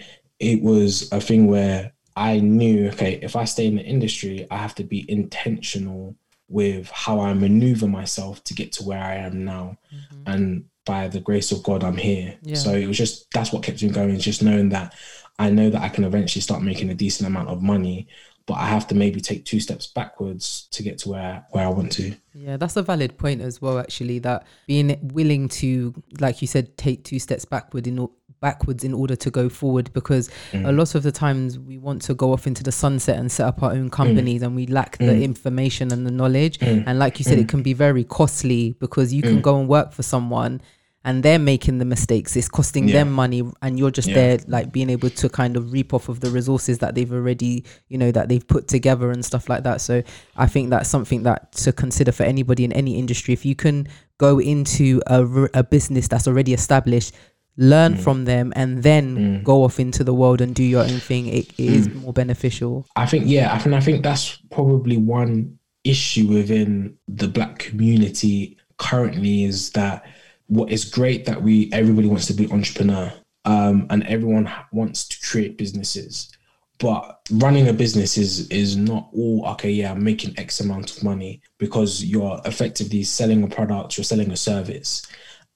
it was a thing where I knew, okay, if I stay in the industry, I have to be intentional with how I maneuver myself to get to where I am now. Mm-hmm. And by the grace of God, I'm here. Yeah. So it was just that's what kept me going, is just knowing that I know that I can eventually start making a decent amount of money, but I have to maybe take two steps backwards to get to where where I want to. Yeah, that's a valid point as well. Actually, that being willing to, like you said, take two steps backward in backwards in order to go forward. Because a mm. lot of the times we want to go off into the sunset and set up our own mm. companies, and we lack the mm. information and the knowledge. And like you said, it can be very costly because you can go and work for someone. and they're making the mistakes it's costing Yeah. them money and you're just Yeah. there like being able to kind of reap off of the resources that they've already you know that they've put together and stuff like that so i think that's something that to consider for anybody in any industry if you can go into a, a business that's already established learn Mm. from them and then Mm. go off into the world and do your own thing it, it is Mm. more beneficial I think yeah, I think I think that's probably one issue within the black community currently is that what is great that we everybody wants to be entrepreneur um, and everyone wants to create businesses, but running a business is is not all okay. Yeah, I'm making X amount of money because you're effectively selling a product, you're selling a service,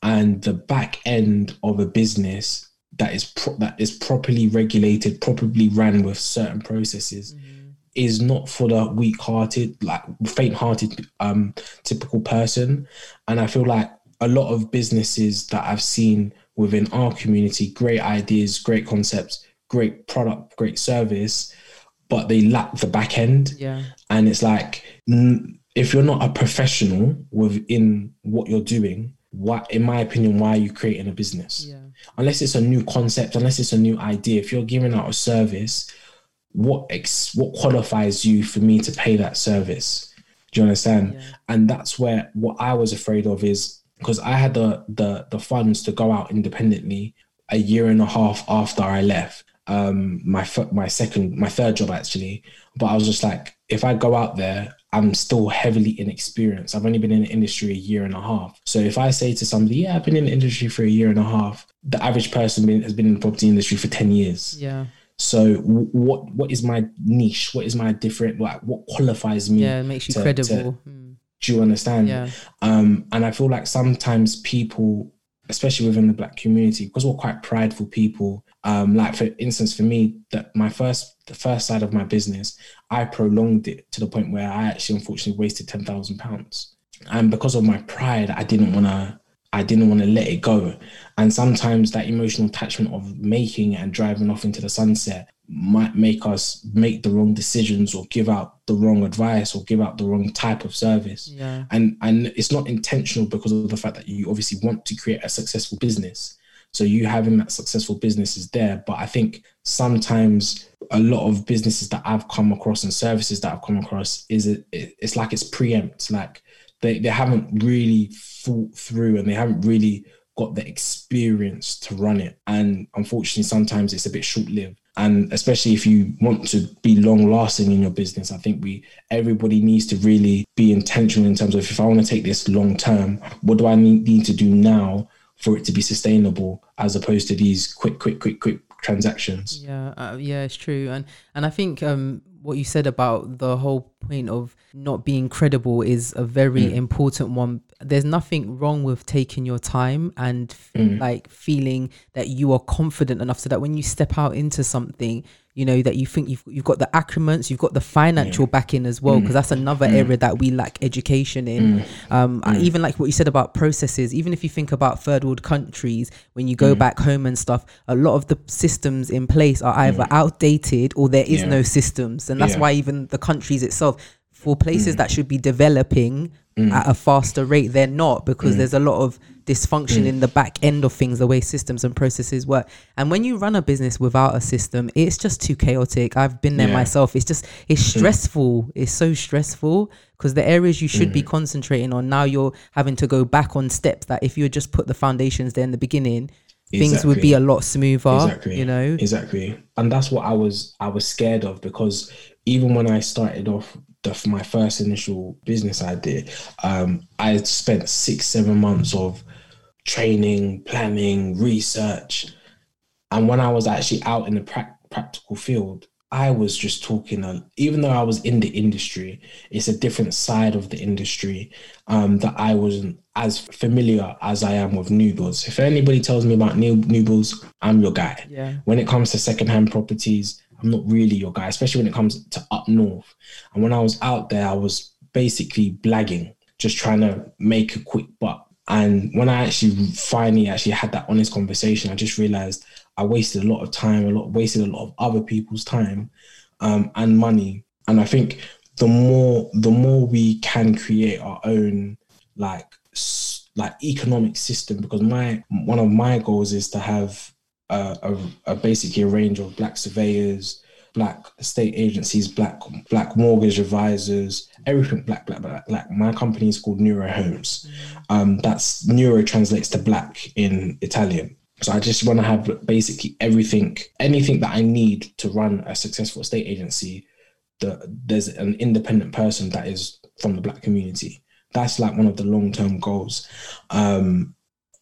and the back end of a business that is pro- that is properly regulated, properly ran with certain processes is not for the weak-hearted, like faint-hearted, um, typical person. And I feel like a lot of businesses that I've seen within our community, great ideas, great concepts, great product, great service, but they lack the back end. yeah And it's like, if you're not a professional within what you're doing, why, in my opinion, why are you creating a business? yeah unless it's a new concept, unless it's a new idea, if you're giving out a service, what ex- what qualifies you for me to pay that service? Do you understand? Yeah. And that's where what I was afraid of is because I had the the the funds to go out independently a year and a half after I left. Um, my my second my third job actually, but I was just like, if I go out there, I'm still heavily inexperienced. I've only been in the industry a year and a half. So if I say to somebody, yeah, I've been in the industry for a year and a half, the average person been, has been in the property industry for 10 years. yeah So w- what what is my niche? What is my different like what qualifies me? yeah it makes you to- credible Mm. Do you understand? yeah Um, and I feel like sometimes people, especially within the black community, because we're quite prideful people, um, like for instance, for me, that my first the first side of my business, I prolonged it to the point where I actually unfortunately wasted ten thousand pounds. And because of my pride, I didn't wanna I didn't want to let it go. And sometimes that emotional attachment of making and driving off into the sunset might make us make the wrong decisions or give out the wrong advice or give out the wrong type of service yeah and and it's not intentional because of the fact that you obviously want to create a successful business so you having that successful business is there. But i think sometimes a lot of businesses that i've come across and services that i've come across is it, it's like it's preempt. Like they, they haven't really thought through and they haven't really got the experience to run it. And unfortunately sometimes it's a bit short-lived. And especially if you want to be long lasting in your business i think we everybody needs to really be intentional in terms of if i want to take this long term what do i need, need to do now for it to be sustainable as opposed to these quick quick quick quick transactions Yeah, uh, yeah, it's true, and and I think um what you said about the whole point of not being credible is a very Mm. important one. There's nothing wrong with taking your time and f- Mm. like feeling that you are confident enough so that when you step out into something, you know that you think you've you've got the accoutrements, you've got the financial backing as well, because mm. that's another mm. area that we lack education in. Mm. Um, I even like what you said about processes. Even if you think about third world countries, when you go back home and stuff, a lot of the systems in place are either outdated or there is Yeah. no systems, and that's Yeah. why even the countries itself, for places mm. that should be developing mm. at a faster rate, they're not because mm. there's a lot of dysfunction in the back end of things, the way systems and processes work. And when you run a business without a system, it's just too chaotic. I've been there Yeah. myself. It's just it's stressful. It's so stressful because the areas you should be mm-hmm. concentrating on now you're having to go back on steps that if you had just put the foundations there in the beginning, things would be a lot smoother. exactly You know. exactly and that's what i was i was scared of because even when i started off the, my first initial business idea um i spent six seven months of training planning research. And when i was actually out in the prac practical field i was just talking uh, even though i was in the industry it's a different side of the industry um, that i wasn't as familiar as i am with new builds if anybody tells me about new, new builds i'm your guy. Yeah. when it comes to secondhand properties, I'm not really your guy, especially when it comes to up north. And when I was out there, I was basically blagging, just trying to make a quick buck. And when I actually finally actually had that honest conversation, I just realized I wasted a lot of time, a lot wasted a lot of other people's time um, and money. And I think the more the more we can create our own like like economic system because my one of my goals is to have a, a, a basically a range of black surveyors black estate agencies black black mortgage advisors everything black black black black my company is called Nero homes um that's nero translates to black in italian so I just want to have basically everything, anything that I need to run a successful estate agency. That there's an independent person that is from the black community. That's like one of the long term goals. Um,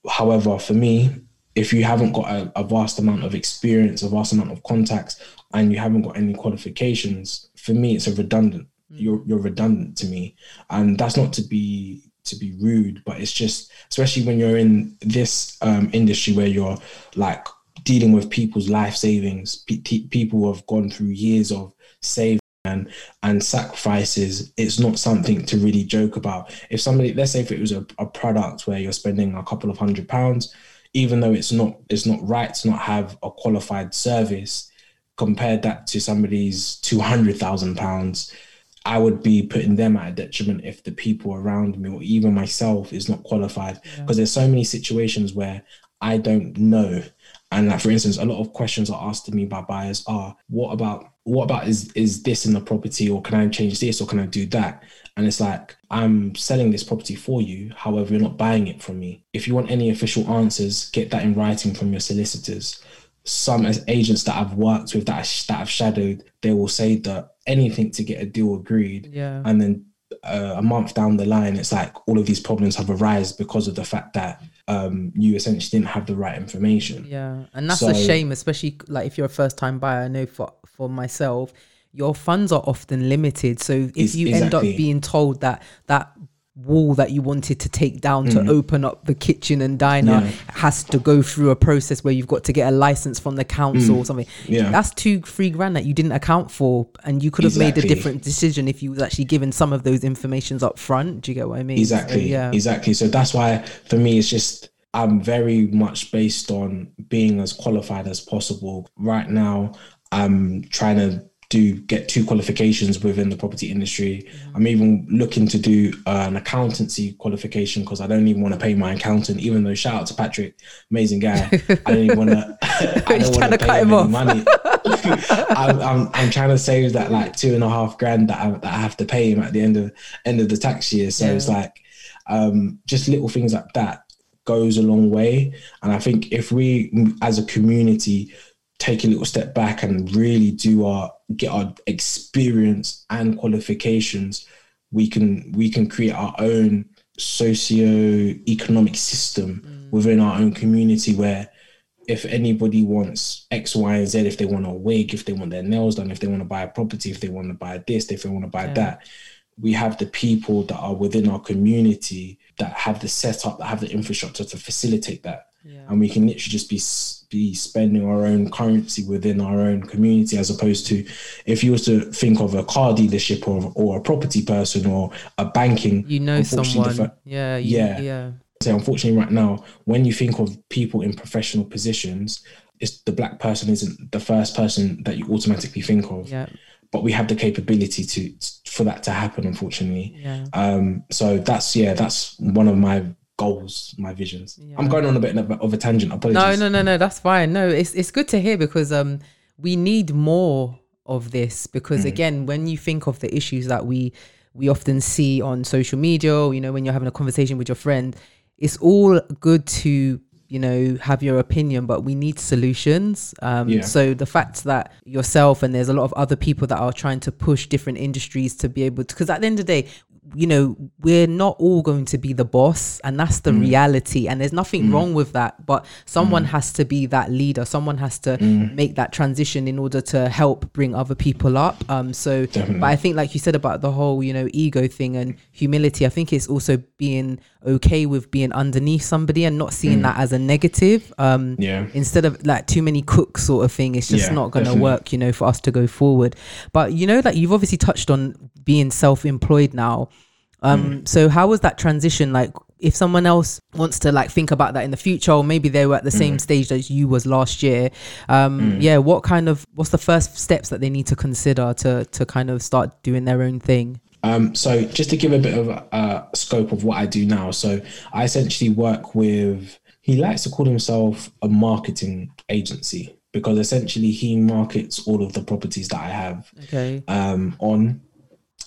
however, for me, if you haven't got a, a, vast amount of experience, a vast amount of contacts, and you haven't got any qualifications, for me, it's a redundant. Mm. You're you're redundant to me, and that's not to be to be rude, but it's just especially when you're in this um, industry where you're like dealing with people's life savings, people who have gone through years of saving and and sacrifices. It's not something to really joke about. If somebody, let's say, if it was a, a product where you're spending a couple of hundred pounds, even though it's not it's not right to not have a qualified service, compared that to somebody's two hundred thousand pounds I would be putting them at a detriment if the people around me or even myself is not qualified. Because yeah. there's so many situations where I don't know. And like for instance, a lot of questions are asked to me by buyers are, what about what about is is this in the property or can I change this or can I do that? And it's like, I'm selling this property for you. However, you're not buying it from me. If you want any official answers, get that in writing from your solicitors some as agents that I've worked with that I, that I've shadowed, they will say that anything to get a deal agreed. Yeah. And then uh, a month down the line, it's like all of these problems have arisen because of the fact that um, you essentially didn't have the right information. Yeah, and that's so, a shame, especially like if you're a first time buyer. I know for for myself, your funds are often limited. So if you exactly. end up being told that that wall that you wanted to take down mm. to open up the kitchen and diner yeah. has to go through a process where you've got to get a license from the council mm. or something. Yeah. That's two three grand that you didn't account for and you could have exactly. made a different decision if you was actually given some of those informations up front. Do you get what I mean? Exactly. So, yeah. Exactly. So that's why for me it's just I'm very much based on being as qualified as possible. Right now, I'm trying to do get two qualifications within the property industry. Mm-hmm. I'm even looking to do uh, an accountancy qualification because I don't even want to pay my accountant. Even though shout out to Patrick, amazing guy. I don't even want to. I don't want to pay him any money. I'm, I'm, I'm trying to save that like two and a half grand that I, that I have to pay him at the end of end of the tax year. So yeah. it's like um, just little things like that goes a long way. And I think if we as a community take a little step back and really do our get our experience and qualifications we can we can create our own socio-economic system mm. within our own community where if anybody wants X, Y, and Z, if they want a wig, if they want their nails done, if they want to buy a property, if they want to buy this, if they want to buy yeah. that, we have the people that are within our community that have the setup, that have the infrastructure to facilitate that. Yeah. And we can literally just be be spending our own currency within our own community, as opposed to if you were to think of a car dealership or or a property person or a banking, you know someone, fa- yeah, you, yeah, yeah. So unfortunately, right now, when you think of people in professional positions, it's the black person isn't the first person that you automatically think of. Yeah. But we have the capability to for that to happen, unfortunately. Yeah. Um. So that's yeah, that's one of my goals, my visions. Yeah. I'm going on a bit of a tangent. Apologies. No, no, no, no. That's fine. No, it's it's good to hear because um we need more of this because mm. again, when you think of the issues that we we often see on social media, or, you know, when you're having a conversation with your friend, it's all good to you know have your opinion but we need solutions um yeah. so the fact that yourself and there's a lot of other people that are trying to push different industries to be able to because at the end of the day you know, we're not all going to be the boss, and that's the mm. reality. And there's nothing mm. wrong with that. But someone mm. has to be that leader. Someone has to mm. make that transition in order to help bring other people up. Um, so, Definitely. but I think, like you said about the whole, you know, ego thing and humility, I think it's also being okay with being underneath somebody and not seeing mm. that as a negative. Um, yeah. Instead of like too many cooks sort of thing, it's just yeah, not going to work, you know, for us to go forward. But you know, like you've obviously touched on being self-employed now. Um, mm. so how was that transition like? If someone else wants to like think about that in the future, or maybe they were at the mm. same stage as you was last year, um, mm. yeah, what kind of what's the first steps that they need to consider to to kind of start doing their own thing? Um, so just to give a bit of a, a scope of what I do now. So I essentially work with, he likes to call himself a marketing agency because essentially he markets all of the properties that I have Okay. um, on.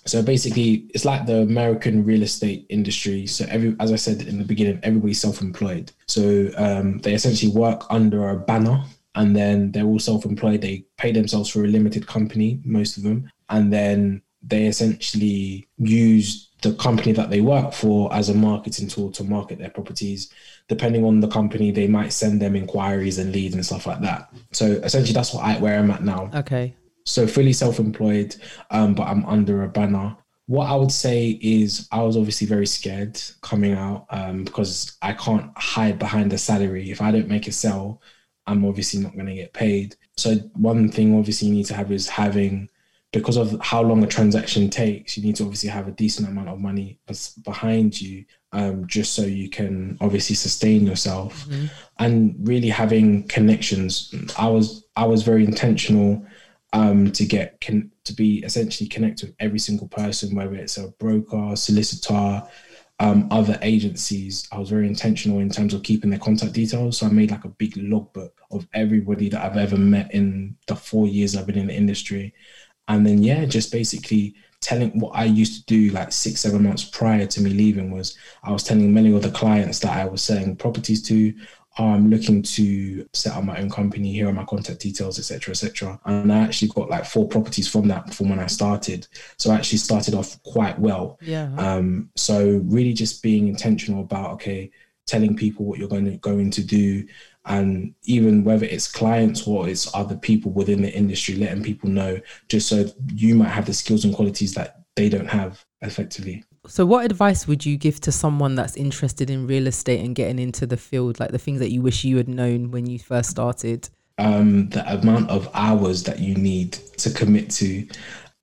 So basically, it's like the American real estate industry. So every, as I said in the beginning, everybody's self-employed. So um, they essentially work under a banner, and then they're all self-employed. They pay themselves for a limited company, most of them, and then they essentially use the company that they work for as a marketing tool to market their properties. Depending on the company, they might send them inquiries and leads and stuff like that. So essentially, that's what I where I'm at now. Okay. So fully self-employed, um, but I'm under a banner. What I would say is I was obviously very scared coming out um, because I can't hide behind a salary. If I don't make a sale, I'm obviously not going to get paid. So one thing obviously you need to have is having because of how long a transaction takes, you need to obviously have a decent amount of money behind you, um, just so you can obviously sustain yourself, and really having connections. I was I was very intentional um, to get con- to be essentially connect with every single person, whether it's a broker, solicitor, um, other agencies. I was very intentional in terms of keeping their contact details. So I made like a big logbook of everybody that I've ever met in the four years I've been in the industry. And then yeah, just basically telling what I used to do like six, seven months prior to me leaving was I was telling many of the clients that I was selling properties to, "Oh, I'm looking to set up my own company. Here are my contact details, etc., etc. And I actually got like four properties from that from when I started. So I actually started off quite well. Yeah. Um, so really just being intentional about okay, telling people what you're going to going to do, and even whether it's clients or it's other people within the industry, letting people know just so you might have the skills and qualities that they don't have effectively. So, what advice would you give to someone that's interested in real estate and getting into the field? Like the things that you wish you had known when you first started? um, the amount of hours that you need to commit to,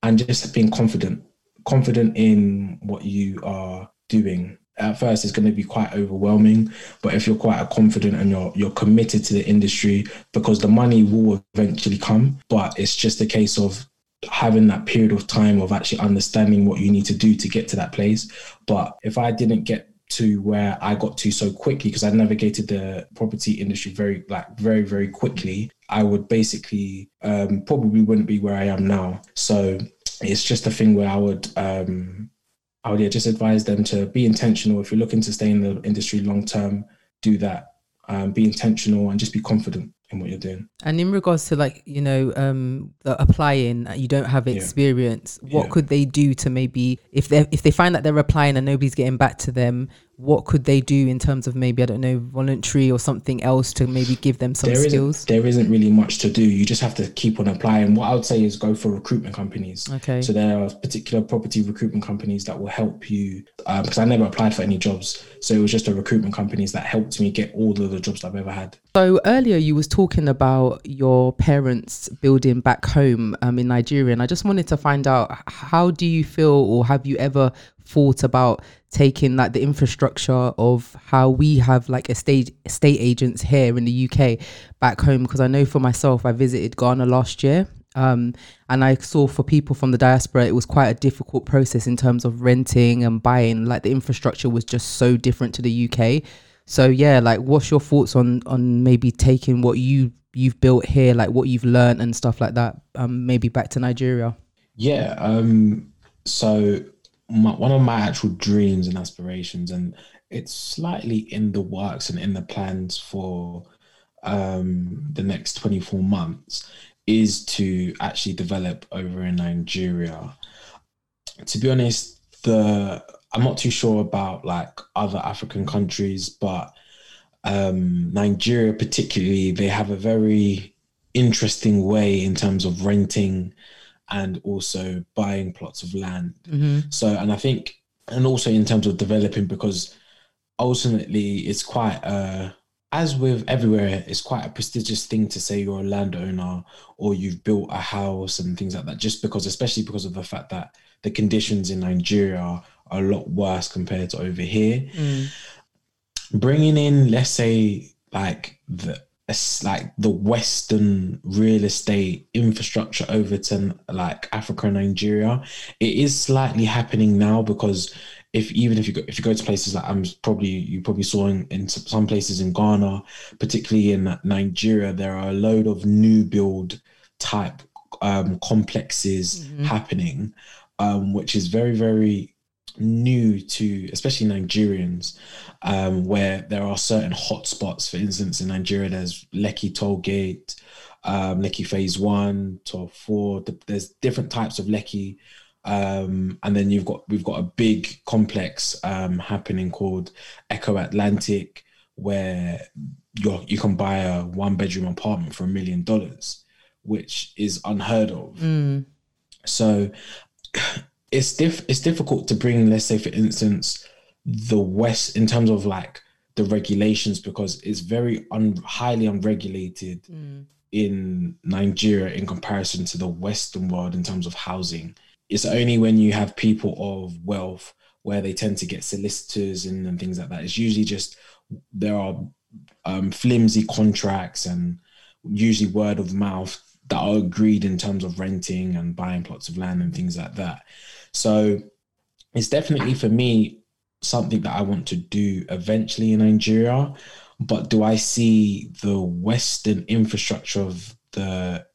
and just being confident, confident in what you are doing. At first, it's going to be quite overwhelming, but if you're quite confident and you're you're committed to the industry, because the money will eventually come, but it's just a case of having that period of time of actually understanding what you need to do to get to that place. But if I didn't get to where I got to so quickly because I navigated the property industry very like very very quickly I would basically um, probably wouldn't be where I am now. So it's just a thing where I would um, I would yeah, just advise them to be intentional. If you're looking to stay in the industry long term do that. Um, be intentional and just be confident in what you're doing And in regards to like you know um the applying, uh, you don't have experience. What Yeah. could they do to maybe if they if they find that they're applying and nobody's getting back to them, what could they do in terms of maybe I don't know voluntary or something else to maybe give them some there skills? isn't there isn't really much to do you just have to keep on applying what I would say is go for recruitment companies Okay. So there are particular property recruitment companies that will help you uh, because I never applied for any jobs. So it was just the recruitment companies that helped me get all of the jobs that I've ever had. So earlier you was talking about your parents building back home um, in Nigeria, and I just wanted to find out how do you feel, or have you ever thought about taking like the infrastructure of how we have like estate estate agents here in the UK back home? Because I know for myself, I visited Ghana last year. Um, and I saw for people from the diaspora, it was quite a difficult process in terms of renting and buying. Like the infrastructure was just so different to the UK. So yeah, like what's your thoughts on on maybe taking what you you've built here, like what you've learned and stuff like that, um, maybe back to Nigeria? Yeah. Um, so my, one of my actual dreams and aspirations, and it's slightly in the works and in the plans for um, the next 24 months, is to actually develop over in Nigeria. To be honest, the I'm not too sure about like other African countries, but um, Nigeria particularly, they have a very interesting way in terms of renting and also buying plots of land. Mm-hmm. So, and I think, and also in terms of developing, because ultimately it's quite a, as with everywhere, it's quite a prestigious thing to say you're a landowner or you've built a house and things like that, just because, especially because of the fact that the conditions in Nigeria are a lot worse compared to over here. Mm. Bringing in, let's say, like the it's like the Western real estate infrastructure over to like Africa and Nigeria. It is slightly happening now because if even if you go if you go to places like I'm probably you probably saw in, in some places in Ghana, particularly in Nigeria, there are a load of new build type um, complexes mm-hmm. happening, um, which is very very new to especially Nigerians, um, where there are certain hotspots. For instance, in Nigeria, there's Lekki Toll Gate, um, Lekki Phase One, to Four. There's different types of Lekki. Um, and then you've got we've got a big complex um, happening called Eko Atlantic, where you you can buy a one bedroom apartment for a million dollars, which is unheard of. Mm. So it's diff it's difficult to bring, let's say, for instance, the West in terms of like the regulations because it's very un, highly unregulated mm. in Nigeria in comparison to the Western world in terms of housing. It's only when you have people of wealth where they tend to get solicitors and, and things like that. It's usually just there are um, flimsy contracts and usually word of mouth that are agreed in terms of renting and buying plots of land and things like that. So it's definitely for me something that I want to do eventually in Nigeria. But do I see the Western infrastructure of the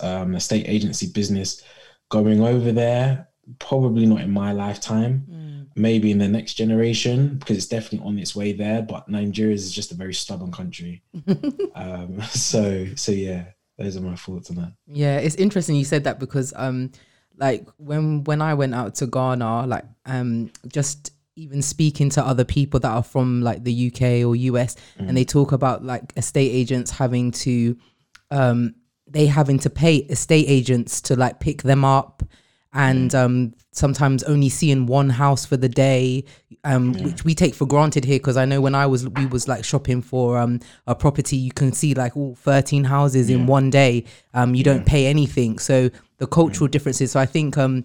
um, estate agency business going over there? Probably not in my lifetime. Mm. Maybe in the next generation because it's definitely on its way there. But Nigeria is just a very stubborn country. um, so so yeah, those are my thoughts on that. Yeah, it's interesting you said that because um, like when when I went out to Ghana, like um, just even speaking to other people that are from like the UK or US, mm. and they talk about like estate agents having to, um, they having to pay estate agents to like pick them up and mm. um, sometimes only seeing one house for the day, um, yeah. which we take for granted here. Because I know when I was we was like shopping for um, a property, you can see like all thirteen houses yeah. in one day. Um, you don't pay anything, so the cultural differences. So I think um,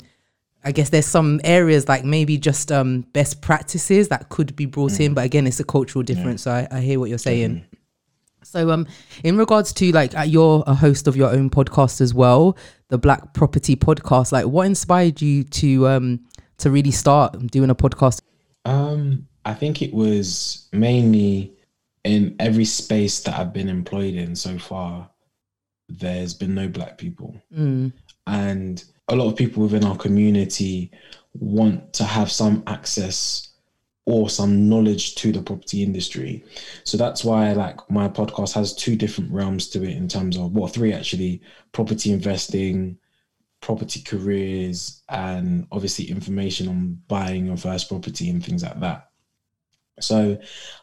I guess there's some areas like maybe just um best practices that could be brought in, but again, it's a cultural difference. So I, I hear what you're saying. So, um, in regards to like uh, you're a host of your own podcast as well, the Black Property Podcast. Like, what inspired you to um to really start doing a podcast? Um, I think it was mainly in every space that I've been employed in so far. There's been no black people, mm. and a lot of people within our community want to have some access or some knowledge to the property industry. So that's why like my podcast has two different realms to it in terms of well three actually property investing, property careers and obviously information on buying your first property and things like that. So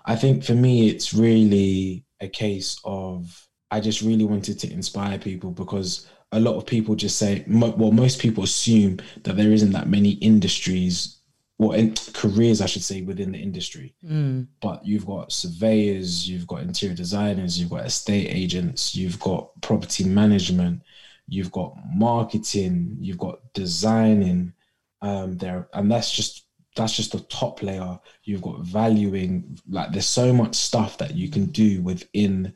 I think for me it's really a case of I just really wanted to inspire people because a lot of people just say well most people assume that there isn't that many industries or in careers, I should say, within the industry. Mm. But you've got surveyors, you've got interior designers, you've got estate agents, you've got property management, you've got marketing, you've got designing. Um, there, and that's just that's just the top layer. You've got valuing. Like, there's so much stuff that you can do within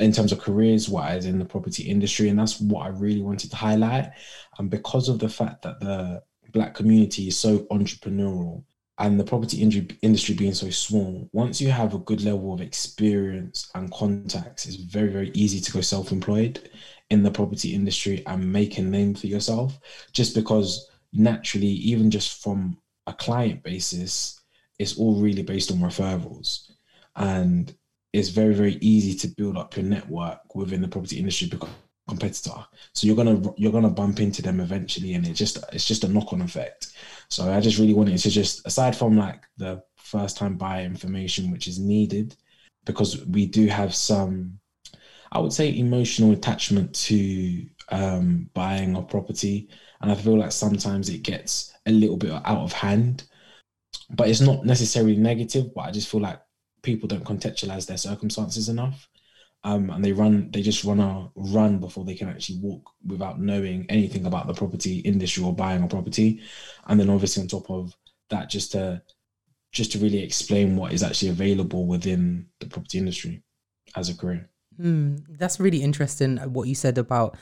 in terms of careers wise in the property industry and that's what i really wanted to highlight and because of the fact that the black community is so entrepreneurial and the property industry being so small, once you have a good level of experience and contacts, it's very, very easy to go self employed in the property industry and make a name for yourself. Just because naturally, even just from a client basis, it's all really based on referrals. And it's very, very easy to build up your network within the property industry because competitor. So you're gonna you're gonna bump into them eventually, and it's just it's just a knock on effect. So I just really wanted to just aside from like the first time buyer information, which is needed, because we do have some, I would say, emotional attachment to um, buying a property, and I feel like sometimes it gets a little bit out of hand. But it's not necessarily negative, but I just feel like people don't contextualize their circumstances enough um, and they run they just run a run before they can actually walk without knowing anything about the property industry or buying a property. And then obviously on top of that just to just to really explain what is actually available within the property industry as a career. Mm, that's really interesting uh, what you said about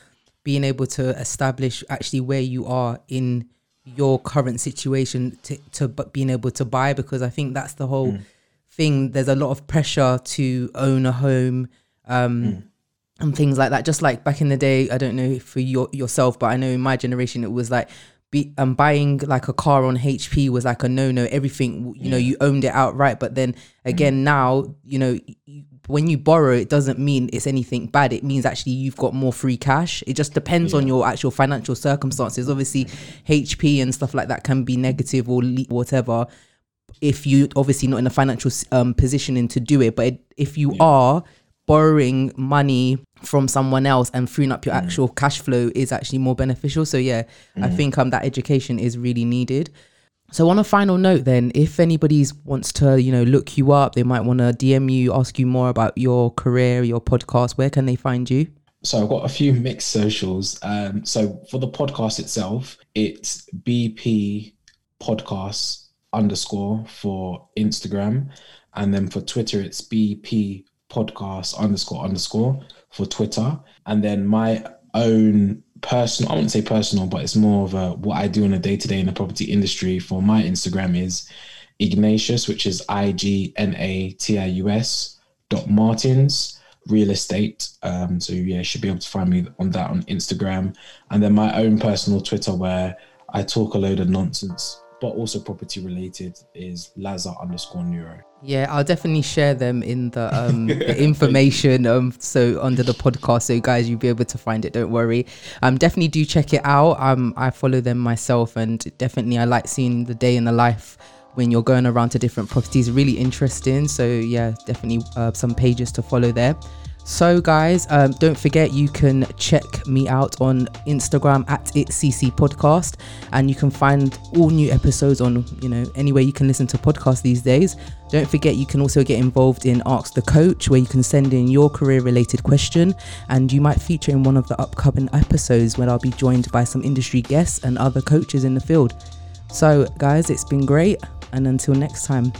being able to establish actually where you are in your current situation to, to but being able to buy because I think that's the whole thing. There's a lot of pressure to own a home um, and things like that. Just like back in the day, I don't know for your yourself, but I know in my generation it was like be um buying like a car on HP was like a no no. Everything you know you owned it outright, but then again now you know. You, when you borrow, it doesn't mean it's anything bad. It means actually you've got more free cash. It just depends on your actual financial circumstances. Obviously, HP and stuff like that can be negative or le- whatever if you obviously not in a financial um, positioning to do it. But it, if you are borrowing money from someone else and freeing up your actual cash flow is actually more beneficial. So yeah, I think um that education is really needed. So on a final note then, if anybody wants to, you know, look you up, they might want to DM you, ask you more about your career, your podcast, where can they find you? So I've got a few mixed socials. Um, so for the podcast itself, it's BP podcast underscore for Instagram, and then for Twitter, it's BP Podcast underscore underscore for Twitter, and then my own personal. I wouldn't say personal, but it's more of a what I do on a day to day in the property industry. For my Instagram is Ignatius, which is I G N A T I U S dot Martins real estate. Um, so yeah, you should be able to find me on that on Instagram, and then my own personal Twitter where I talk a load of nonsense, but also property related is Lazza underscore Nero. Yeah, I'll definitely share them in the um the information um so under the podcast so guys you'll be able to find it don't worry. Um definitely do check it out. Um I follow them myself and definitely I like seeing the day in the life when you're going around to different properties really interesting. So yeah definitely uh, some pages to follow there so guys um, don't forget you can check me out on instagram at itcc podcast and you can find all new episodes on you know anywhere you can listen to podcasts these days. Don't forget you can also get involved in ask the coach where you can send in your career related question and you might feature in one of the upcoming episodes where i'll be joined by some industry guests and other coaches in the field. So guys it's been great and until next time